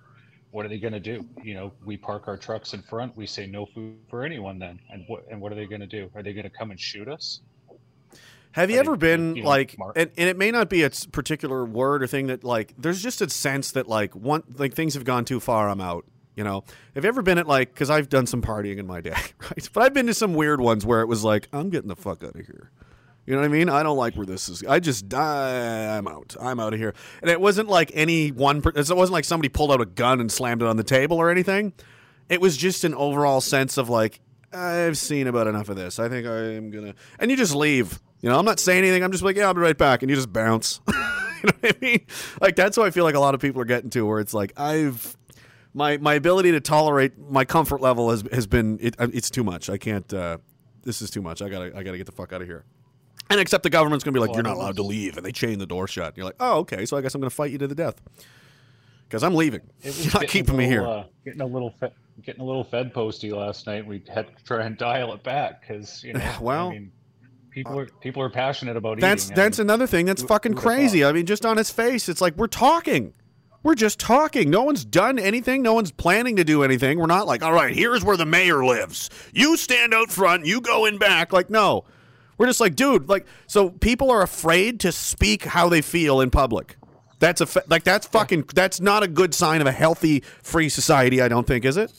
what are they going to do? You know, we park our trucks in front, we say no food for anyone, then, and what and what are they going to do? Are they going to come and shoot us? Have you ever been you know, like, and, and it may not be a particular word or thing that like, there's just a sense that like one like things have gone too far. I'm out. You know, have you ever been at like? Because I've done some partying in my day, right? But I've been to some weird ones where it was like, I'm getting the fuck out of here. You know what I mean? I don't like where this is. I just die. I'm out. I'm out of here. And it wasn't like any one. It wasn't like somebody pulled out a gun and slammed it on the table or anything. It was just an overall sense of like, I've seen about enough of this. I think I am gonna. And you just leave. You know, I'm not saying anything. I'm just like, yeah, I'll be right back, and you just bounce. you know what I mean? Like that's what I feel like a lot of people are getting to, where it's like I've my my ability to tolerate my comfort level has has been it, uh, it's too much. I can't. Uh, this is too much. I gotta I gotta get the fuck out of here. And except the government's gonna be like, Well, you're not allowed to leave, and they chain the door shut. And you're like, oh, okay, so I guess I'm gonna fight you to the death because I'm leaving. You're not keeping me here. Uh, getting a little fe- getting a little Fed posty last night. We had to try and dial it back because you know, Well, I mean, people are people are passionate about That's eating. that's and another thing that's who- fucking who crazy. I mean, just on his face, it's like we're talking. We're just talking. No one's done anything. No one's planning to do anything. We're not like, all right, here's where the mayor lives. You stand out front. You go in back. Like, no. We're just like, dude. Like, so people are afraid to speak how they feel in public. That's a like that's fucking that's not a good sign of a healthy free society. I don't think is it.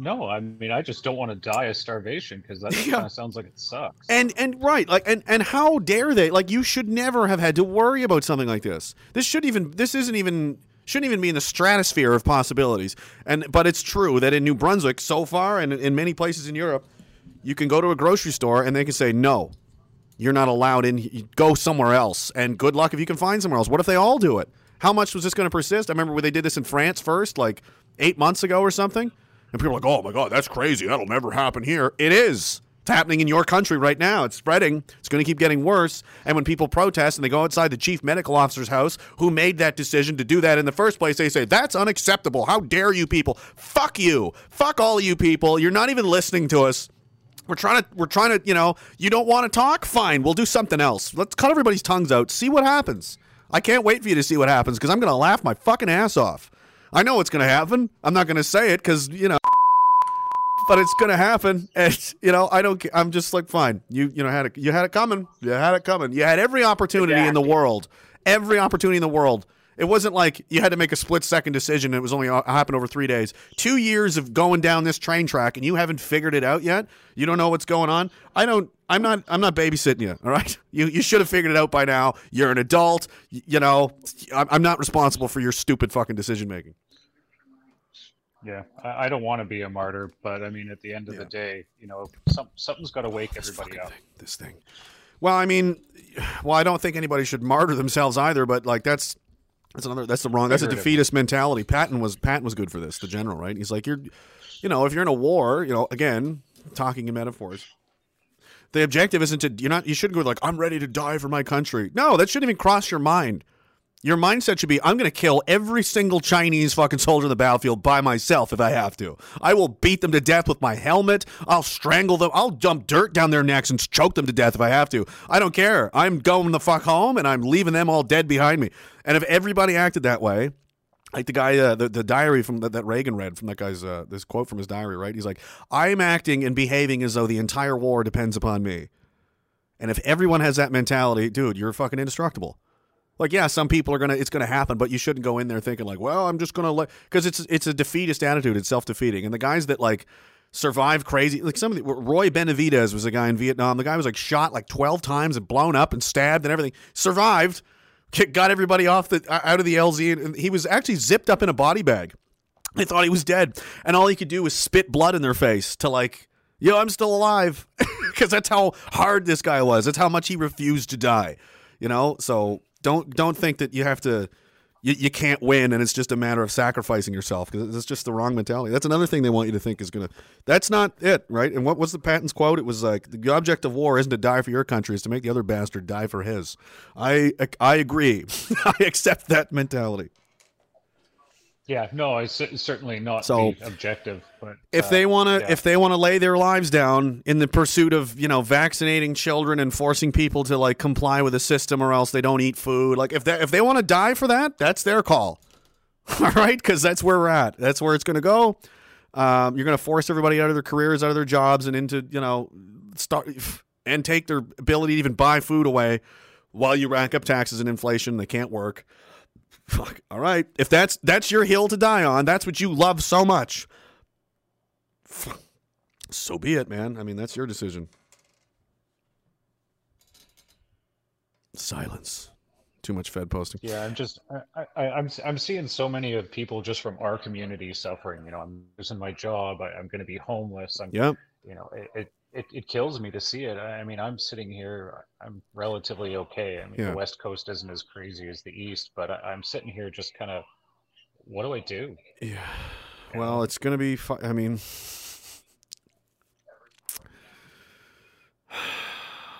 No, I mean, I just don't want to die of starvation because that kind of sounds like it sucks. And and right, like and and how dare they? Like you should never have had to worry about something like this. This should even this isn't even shouldn't even be in the stratosphere of possibilities. And but it's true that in New Brunswick so far and in many places in Europe, you can go to a grocery store and they can say no. You're not allowed in. You Go somewhere else. And good luck if you can find somewhere else. What if they all do it? How much was this going to persist? I remember when they did this in France first, like eight months ago or something. And people are like, oh my God, that's crazy. That'll never happen here. It is. It's happening in your country right now. It's spreading. It's going to keep getting worse. And when people protest and they go outside the chief medical officer's house who made that decision to do that in the first place, they say, That's unacceptable. How dare you people? Fuck you. Fuck all of you people. You're not even listening to us. We're trying to, we're trying to, you know, you don't want to talk? Fine. We'll do something else. Let's cut everybody's tongues out. See what happens. I can't wait for you to see what happens because I'm going to laugh my fucking ass off. I know what's going to happen. I'm not going to say it because, you know, but it's gonna happen. And you know, I don't. I'm just like, fine. You you know had it. You had it coming. You had it coming. You had every opportunity in the world. Every opportunity in the world. It wasn't like you had to make a split second decision. And it was only uh, happened over three days. Two years of going down this train track, and you haven't figured it out yet. You don't know what's going on. I don't. I'm not. I'm not babysitting you. All right. You you should have figured it out by now. You're an adult. You, you know. I'm, I'm not responsible for your stupid fucking decision making. Yeah, I, I don't want to be a martyr, but I mean, at the end of the day, you know, some, something's got to wake everybody up. this thing. Well, I mean, well, I don't think anybody should martyr themselves either. But like, that's that's another. That's the wrong. That's a defeatist mentality. Patton was Patton was good for this. The general, right? He's like, you're, you know, if you're in a war, you know, again, talking in metaphors. The objective isn't to you're not you shouldn't go like I'm ready to die for my country. No, that shouldn't even cross your mind. Your mindset should be I'm going to kill every single Chinese fucking soldier in the battlefield by myself if I have to. I will beat them to death with my helmet. I'll strangle them. I'll dump dirt down their necks and choke them to death if I have to. I don't care. I'm going the fuck home and I'm leaving them all dead behind me. And if everybody acted that way, like the guy, uh, the, the diary from that, that Reagan read from that guy's, uh, this quote from his diary, right? He's like, I'm acting and behaving as though the entire war depends upon me. And if everyone has that mentality, dude, you're fucking indestructible. Like, yeah, some people are gonna, it's gonna happen, but you shouldn't go in there thinking like, well, I'm just gonna let, because it's it's a defeatist attitude. It's self defeating. And the guys that like survive crazy, like some of the Roy Benavidez was a guy in Vietnam. The guy was like shot like 12 times and blown up and stabbed and everything. Survived, got everybody off the out of the LZ, and he was actually zipped up in a body bag. They thought he was dead, and all he could do was spit blood in their face to like, yo, I'm still alive, because that's how hard this guy was. That's how much he refused to die. You know, so don't don't think that you have to. You, you can't win, and it's just a matter of sacrificing yourself because it's just the wrong mentality. That's another thing they want you to think is gonna. That's not it, right? And what was the Patton's quote? It was like the object of war isn't to die for your country; is to make the other bastard die for his. I I agree. I accept that mentality. Yeah, no, it's certainly not So, the objective. But if uh, they want to yeah. if they want to lay their lives down in the pursuit of you know vaccinating children and forcing people to like comply with the system or else they don't eat food like if they if they want to die for that that's their call. All right? Because that's where we're at. That's where it's going to go. Um, you're going to force everybody out of their careers out of their jobs and into you know start and take their ability to even buy food away while you rack up taxes and inflation. They can't work Fuck. All right. If that's that's your hill to die on, that's what you love so much. Fuck. So be it, man. I mean, that's your decision. Silence. Too much Fed posting. Yeah, I'm just I, I, I'm I'm seeing so many of people just from our community suffering. You know, I'm losing my job. I, I'm going to be homeless. I'm, Yep. You know, it, it it it kills me to see it. I mean, I'm sitting here. I'm relatively okay. I mean, Yeah. the West Coast isn't as crazy as the East, but I, I'm sitting here just kind of, what do I do? Yeah. Well, it's going to be. Fu- I mean,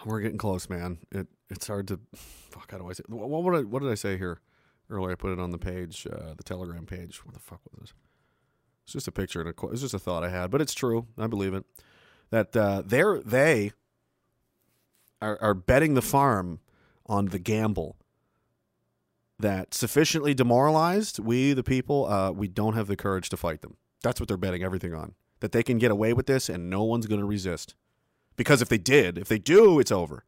we're getting close, man. It it's hard to. Fuck. How do I say? What, what, did I, what did I say here earlier? I put it on the page, uh, the Telegram page. What the fuck was this? It's just a picture and a. It's just a thought I had, but it's true. I believe it. That uh, they're they are, are betting the farm on the gamble that sufficiently demoralized, we the people, uh, we don't have the courage to fight them. That's what they're betting everything on. That they can get away with this and no one's going to resist. Because if they did, if they do, it's over.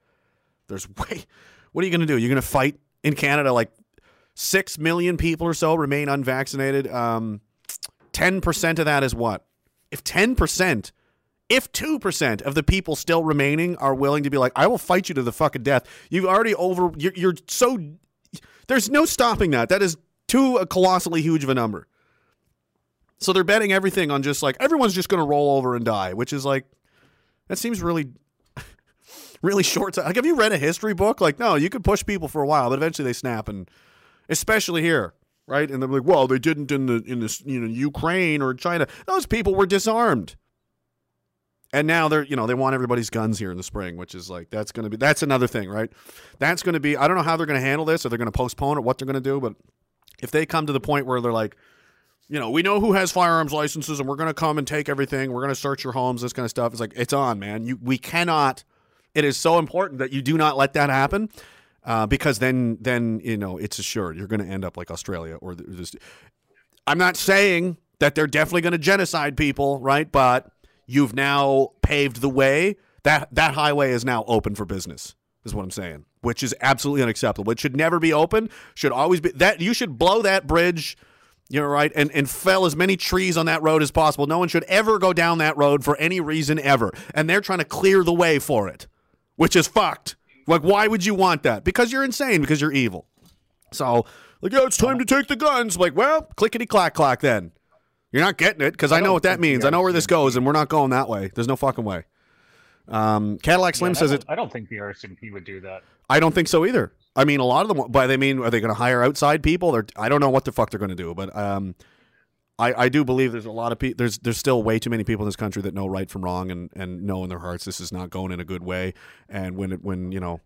There's way. What are you going to do? You're going to fight in Canada like six million people or so remain unvaccinated. Um, 10% of that is what? If 10%, if 2% of the people still remaining are willing to be like, I will fight you to the fucking death, you've already over, you're, you're so, there's no stopping that. That is too colossally huge of a number. So they're betting everything on just like, everyone's just going to roll over and die, which is like, that seems really, really short. Like, have you read a history book? Like, no, you could push people for a while, but eventually they snap, and especially here, right? And they're like, well, they didn't in the in this you know Ukraine or China. Those people were disarmed. And now they're, you know, they want everybody's guns here in the spring, which is like that's going to be that's another thing, right? That's going to be I don't know how they're going to handle this, or they're going to postpone it, what they're going to do, but if they come to the point where they're like, you know, we know who has firearms licenses, and we're going to come and take everything. We're going to search your homes, this kind of stuff. It's like it's on, man. You we cannot. It is so important that you do not let that happen, uh, because then then you know it's assured you're going to end up like Australia or this. I'm not saying that they're definitely going to genocide people, right? But you've now paved the way. That that highway is now open for business. Is what I'm saying, which is absolutely unacceptable. It should never be open. Should always be that you should blow that bridge. You're right, and and fell as many trees on that road as possible. No one should ever go down that road for any reason ever. And they're trying to clear the way for it, which is fucked. Like, why would you want that? Because you're insane. Because you're evil. So, like, yeah, it's time to take the guns. Like, well, clickety clack clack. Then you're not getting it because I, I know what that means. I know where this goes, and we're not going that way. There's no fucking way. Um, Cadillac Slim Yeah, says it. I don't think the RCMP would do that. I don't think so either. I mean, a lot of them, By they mean are they going to hire outside people? They're, I don't know what the fuck they're going to do, but um, I, I do believe there's a lot of people. There's there's still way too many people in this country that know right from wrong and, and know in their hearts this is not going in a good way. And when it when you know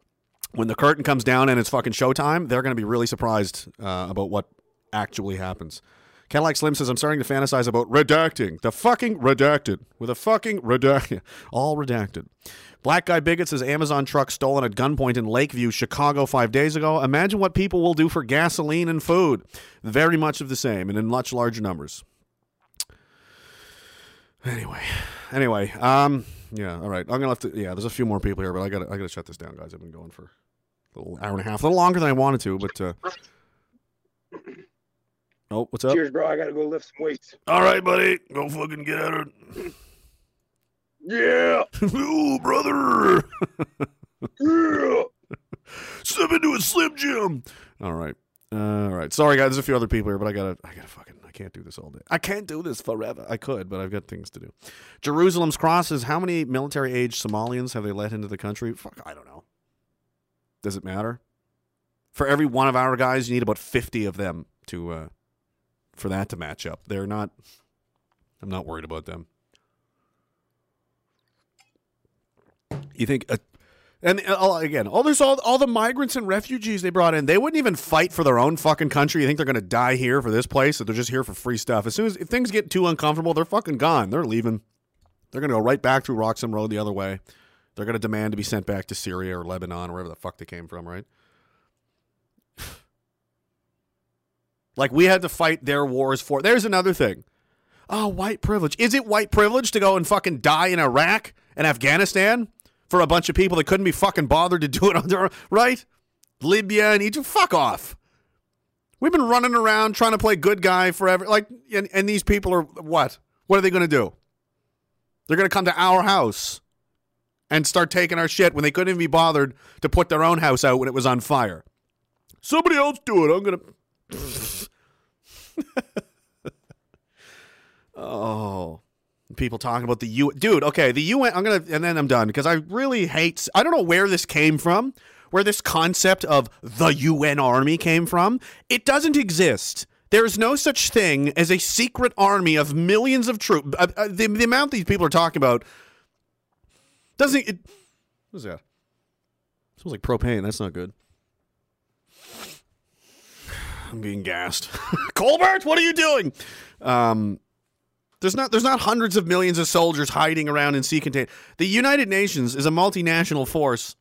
when the curtain comes down and it's fucking showtime, they're going to be really surprised uh, about what actually happens. Cadillac Slim says, I'm starting to fantasize about redacting. The fucking redacted. With a fucking redacted. All redacted. Black Guy Bigot says, Amazon truck stolen at gunpoint in Lakeview, Chicago, five days ago. Imagine what people will do for gasoline and food. Very much of the same and in much larger numbers. Anyway. Anyway. Um, yeah, all right. I'm gonna have to yeah, there's a few more people here, but I gotta I gotta shut this down, guys. I've been going for a little hour and a half. A little longer than I wanted to, but uh Oh, what's up? Cheers, bro. I gotta go lift some weights. All right, buddy. Go fucking get at it. Yeah. Ooh, brother. yeah. Step into a Slim Jim. All right. Uh, all right. Sorry, guys. There's a few other people here, but I gotta, I gotta fucking, I can't do this all day. I can't do this forever. I could, but I've got things to do. Jerusalem's Cross says, how many military-age Somalians have they let into the country? Fuck, I don't know. Does it matter? For every one of our guys, you need about 50 of them to, uh, for that to match up. They're not. I'm not worried about them. You think, uh, and uh, again, all there's all all the migrants and refugees they brought in. They wouldn't even fight for their own fucking country. You think they're gonna die here for this place? That they're just here for free stuff. As soon as if things get too uncomfortable, they're fucking gone. They're leaving. They're gonna go right back through Roxham Road the other way. They're gonna demand to be sent back to Syria or Lebanon or wherever the fuck they came from, right? Like we had to fight their wars for. There's another thing. Oh, white privilege. Is it white privilege to go and fucking die in Iraq and Afghanistan for a bunch of people that couldn't be fucking bothered to do it on their own, right? Libya and Egypt. Fuck off. We've been running around trying to play good guy forever. Like, and, and these people are what? What are they going to do? They're going to come to our house and start taking our shit when they couldn't even be bothered to put their own house out when it was on fire. Somebody else do it. I'm going to. Oh, people talking about the U. Dude, okay, the UN. I'm gonna, and then I'm done because I really hate. I don't know where this came from, where this concept of the UN army came from. It doesn't exist. There is no such thing as a secret army of millions of troops. Uh, uh, the, the amount these people are talking about doesn't. It, what is that? smells like propane. That's not good. I'm being gassed. Colbert, what are you doing? Um, there's not there's not hundreds of millions of soldiers hiding around in sea contain. The United Nations is a multinational force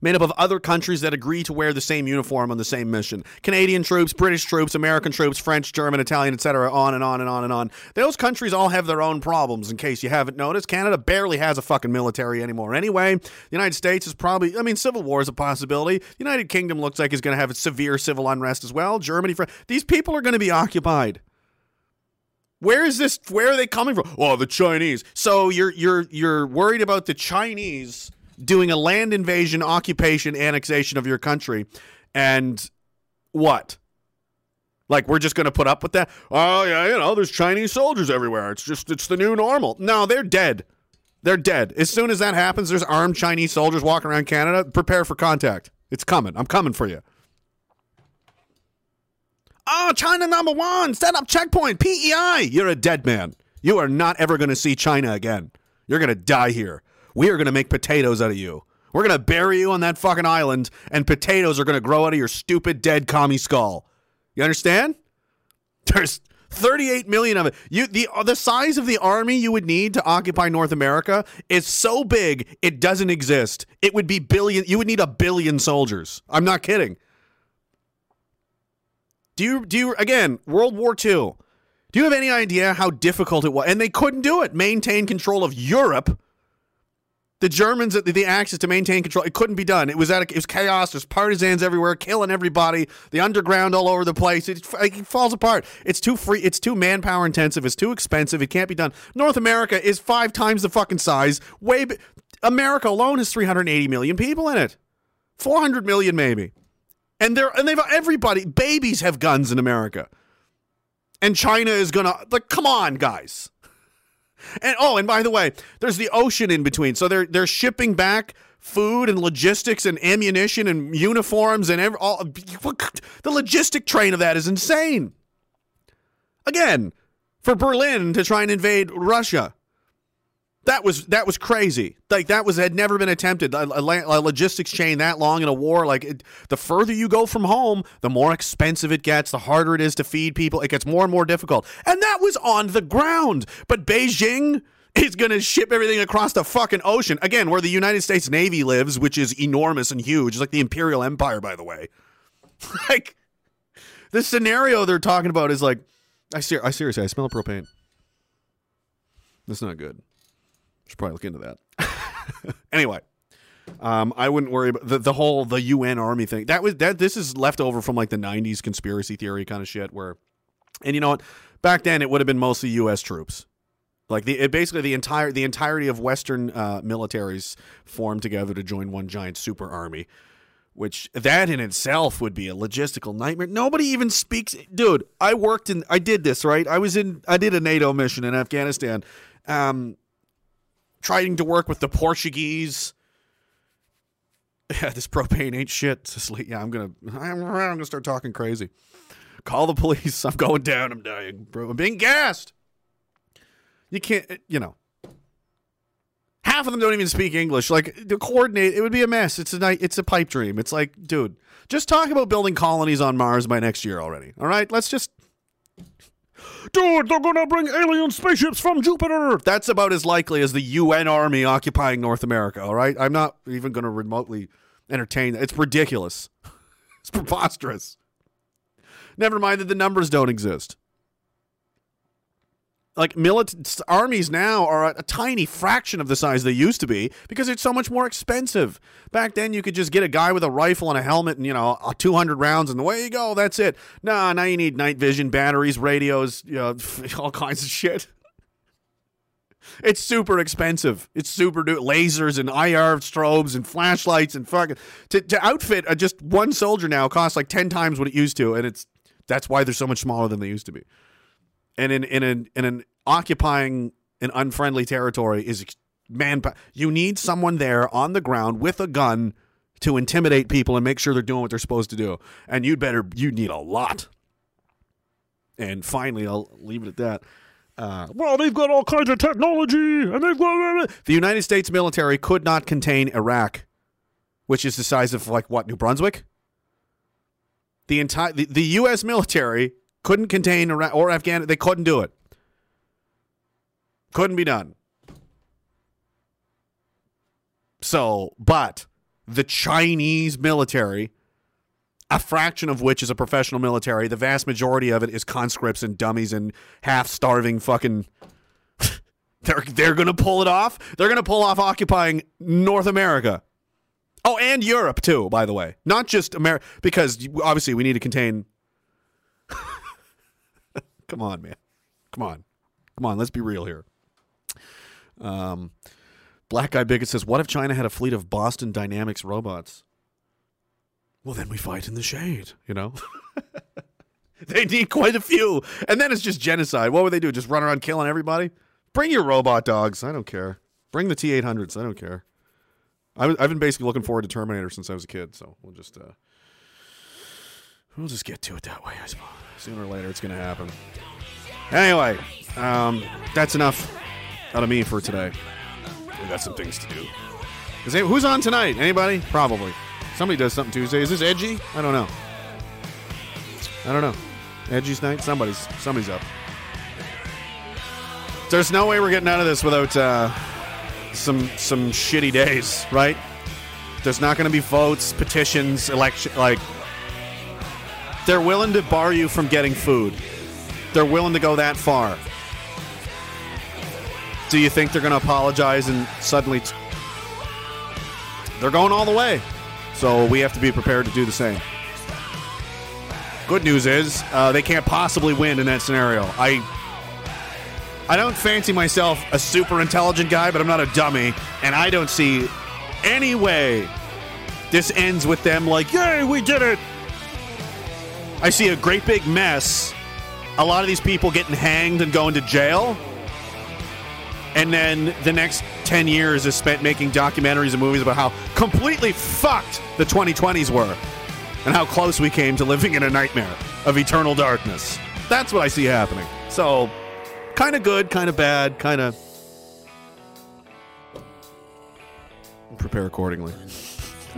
made up of other countries that agree to wear the same uniform on the same mission. Canadian troops, British troops, American troops, French, German, Italian, etc. on and on and on and on. Those countries all have their own problems in case you haven't noticed. Canada barely has a fucking military anymore anyway. The United States is probably I mean civil war is a possibility. The United Kingdom looks like is going to have severe civil unrest as well. Germany for these people are going to be occupied. Where is this? Where are they coming from? Oh, the Chinese. So you're you're you're worried about the Chinese doing a land invasion, occupation, annexation of your country, and what? Like we're just going to put up with that? Oh yeah, you know, there's Chinese soldiers everywhere. It's just it's the new normal. No, they're dead. They're dead. As soon as that happens, there's armed Chinese soldiers walking around Canada. Prepare for contact. It's coming. I'm coming for you. Oh, China number one, set up checkpoint, PEI. You're a dead man. You are not ever going to see China again. You're going to die here. We are going to make potatoes out of you. We're going to bury you on that fucking island, and potatoes are going to grow out of your stupid dead commie skull. You understand? There's 38 million of it. You the uh, the size of the army you would need to occupy North America is so big it doesn't exist. It would be billion. You would need a billion soldiers. I'm not kidding. Do you do you again World War II? Do you have any idea how difficult it was? And they couldn't do it. Maintain control of Europe. The Germans, the, the Axis to maintain control, it couldn't be done. It was at a, it was chaos. There's partisans everywhere, killing everybody. The underground all over the place. It, it falls apart. It's too free. It's too manpower intensive. It's too expensive. It can't be done. North America is five times the fucking size. Way bi- America alone has 380 million people in it. 400 million maybe. And they're and they've everybody babies have guns in America. And China is gonna like come on, guys. And oh, and by the way, there's the ocean in between. So they're they're shipping back food and logistics and ammunition and uniforms and every, all the logistic train of that is insane. Again, for Berlin to try and invade Russia. That was that was crazy. Like that was had never been attempted. A, a, a logistics chain that long in a war. Like it, the further you go from home, the more expensive it gets. The harder it is to feed people. It gets more and more difficult. And that was on the ground. But Beijing is going to ship everything across the fucking ocean again, where the United States Navy lives, which is enormous and huge. It's like the Imperial Empire, by the way. like the scenario they're talking about is like, I ser- I seriously, I smell propane. That's not good. Should probably look into that. anyway, um, I wouldn't worry about the, the whole the UN army thing. That was that. This is left over from like the '90s conspiracy theory kind of shit. Where, and you know what? Back then, it would have been mostly U.S. troops. Like the it basically the entire the entirety of Western uh, militaries formed together to join one giant super army. Which that in itself would be a logistical nightmare. Nobody even speaks. Dude, I worked in. I did this right. I was in. I did a NATO mission in Afghanistan. Um, trying to work with the Portuguese. Yeah, this propane ain't shit. Yeah, I'm gonna, I'm, I'm gonna start talking crazy. Call the police. I'm going down. I'm dying, bro. I'm being gassed. You can't, you know. Half of them don't even speak English. Like to coordinate, it would be a mess. It's a night. It's a pipe dream. It's like, dude, just talk about building colonies on Mars by next year already. All right, let's just Dude, they're gonna bring alien spaceships from Jupiter. That's about as likely as the UN army occupying North America, all right? I'm not even gonna remotely entertain that. It's ridiculous. it's preposterous. Never mind that the numbers don't exist. Like milit- armies now are a, a tiny fraction of the size they used to be because it's so much more expensive. Back then, you could just get a guy with a rifle and a helmet and you know 200 rounds, and away you go. That's it. Nah, now you need night vision, batteries, radios, you know, all kinds of shit. It's super expensive. It's super do lasers and IR strobes and flashlights and fucking to, to outfit a, just one soldier now costs like ten times what it used to, and it's that's why they're so much smaller than they used to be. And in in an in an occupying an unfriendly territory is man. You need someone there on the ground with a gun to intimidate people and make sure they're doing what they're supposed to do. And you'd better you need a lot. And finally, I'll leave it at that. Uh, well, they've got all kinds of technology, and they've got the United States military could not contain Iraq, which is the size of like what New Brunswick. The entire the, the U.S. military couldn't contain Iraq or Afghanistan. They couldn't do it. Couldn't be done. So, but the Chinese military, a fraction of which is a professional military, the vast majority of it is conscripts and dummies and half starving fucking. they're they're gonna pull it off. They're gonna pull off occupying North America. Oh, and Europe too, by the way. Not just America, because obviously we need to contain. Come on, man. Come on. Come on. Let's be real here. Um, Black Guy Bigot says, What if China had a fleet of Boston Dynamics robots? Well, then we fight in the shade, you know? they need quite a few. And then it's just genocide. What would they do? Just run around killing everybody? Bring your robot dogs. I don't care. Bring the T 800s. I don't care. I have been basically looking forward to Terminator since I was a kid, so we'll just. Uh, We'll just get to it that way, I suppose. Sooner or later, it's going to happen. Anyway, um, that's enough out of me for today. We got some things to do. Is it, who's on tonight? Anybody? Probably. Somebody does something Tuesday. Is this edgy? I don't know. I don't know. Edgy's night. Somebody's somebody's up. There's no way we're getting out of this without uh, some some shitty days, right? There's not going to be votes, petitions, election. Like they're willing to bar you from getting food. They're willing to go that far. Do you think they're going to apologize and suddenly t- they're going all the way? So we have to be prepared to do the same. Good news is uh, they can't possibly win in that scenario. I I don't fancy myself a super intelligent guy, but I'm not a dummy, and I don't see any way this ends with them like, "Yay, we did it!" I see a great big mess. A lot of these people getting hanged and going to jail. And then the next 10 years is spent making documentaries and movies about how completely fucked the 2020s were and how close we came to living in a nightmare of eternal darkness. That's what I see happening. So, kind of good, kind of bad, kind of. Prepare accordingly.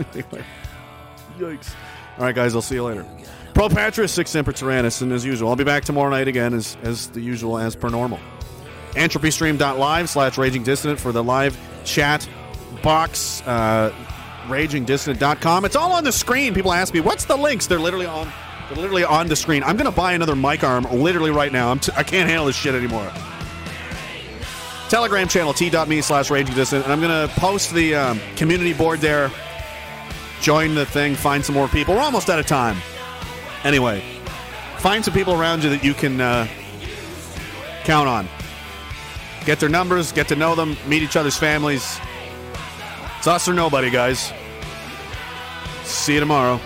Yikes. All right, guys, I'll see you later. Pro Patris, Sic Semper Tyrannis, and as usual, I'll be back tomorrow night again as, as the usual, as per normal. EntropyStream.live slash Raging Dissident for the live chat box. Uh, RagingDissident.com. It's all on the screen. People ask me, what's the links? They're literally on. They're literally on the screen. I'm going to buy another mic arm literally right now. I'm t- I can't handle this shit anymore. Telegram channel t.me slash Raging Dissident, and I'm going to post the um, community board there. Join the thing. Find some more people. We're almost out of time. Anyway, find some people around you that you can uh, count on. Get their numbers, get to know them, meet each other's families. It's us or nobody, guys. See you tomorrow.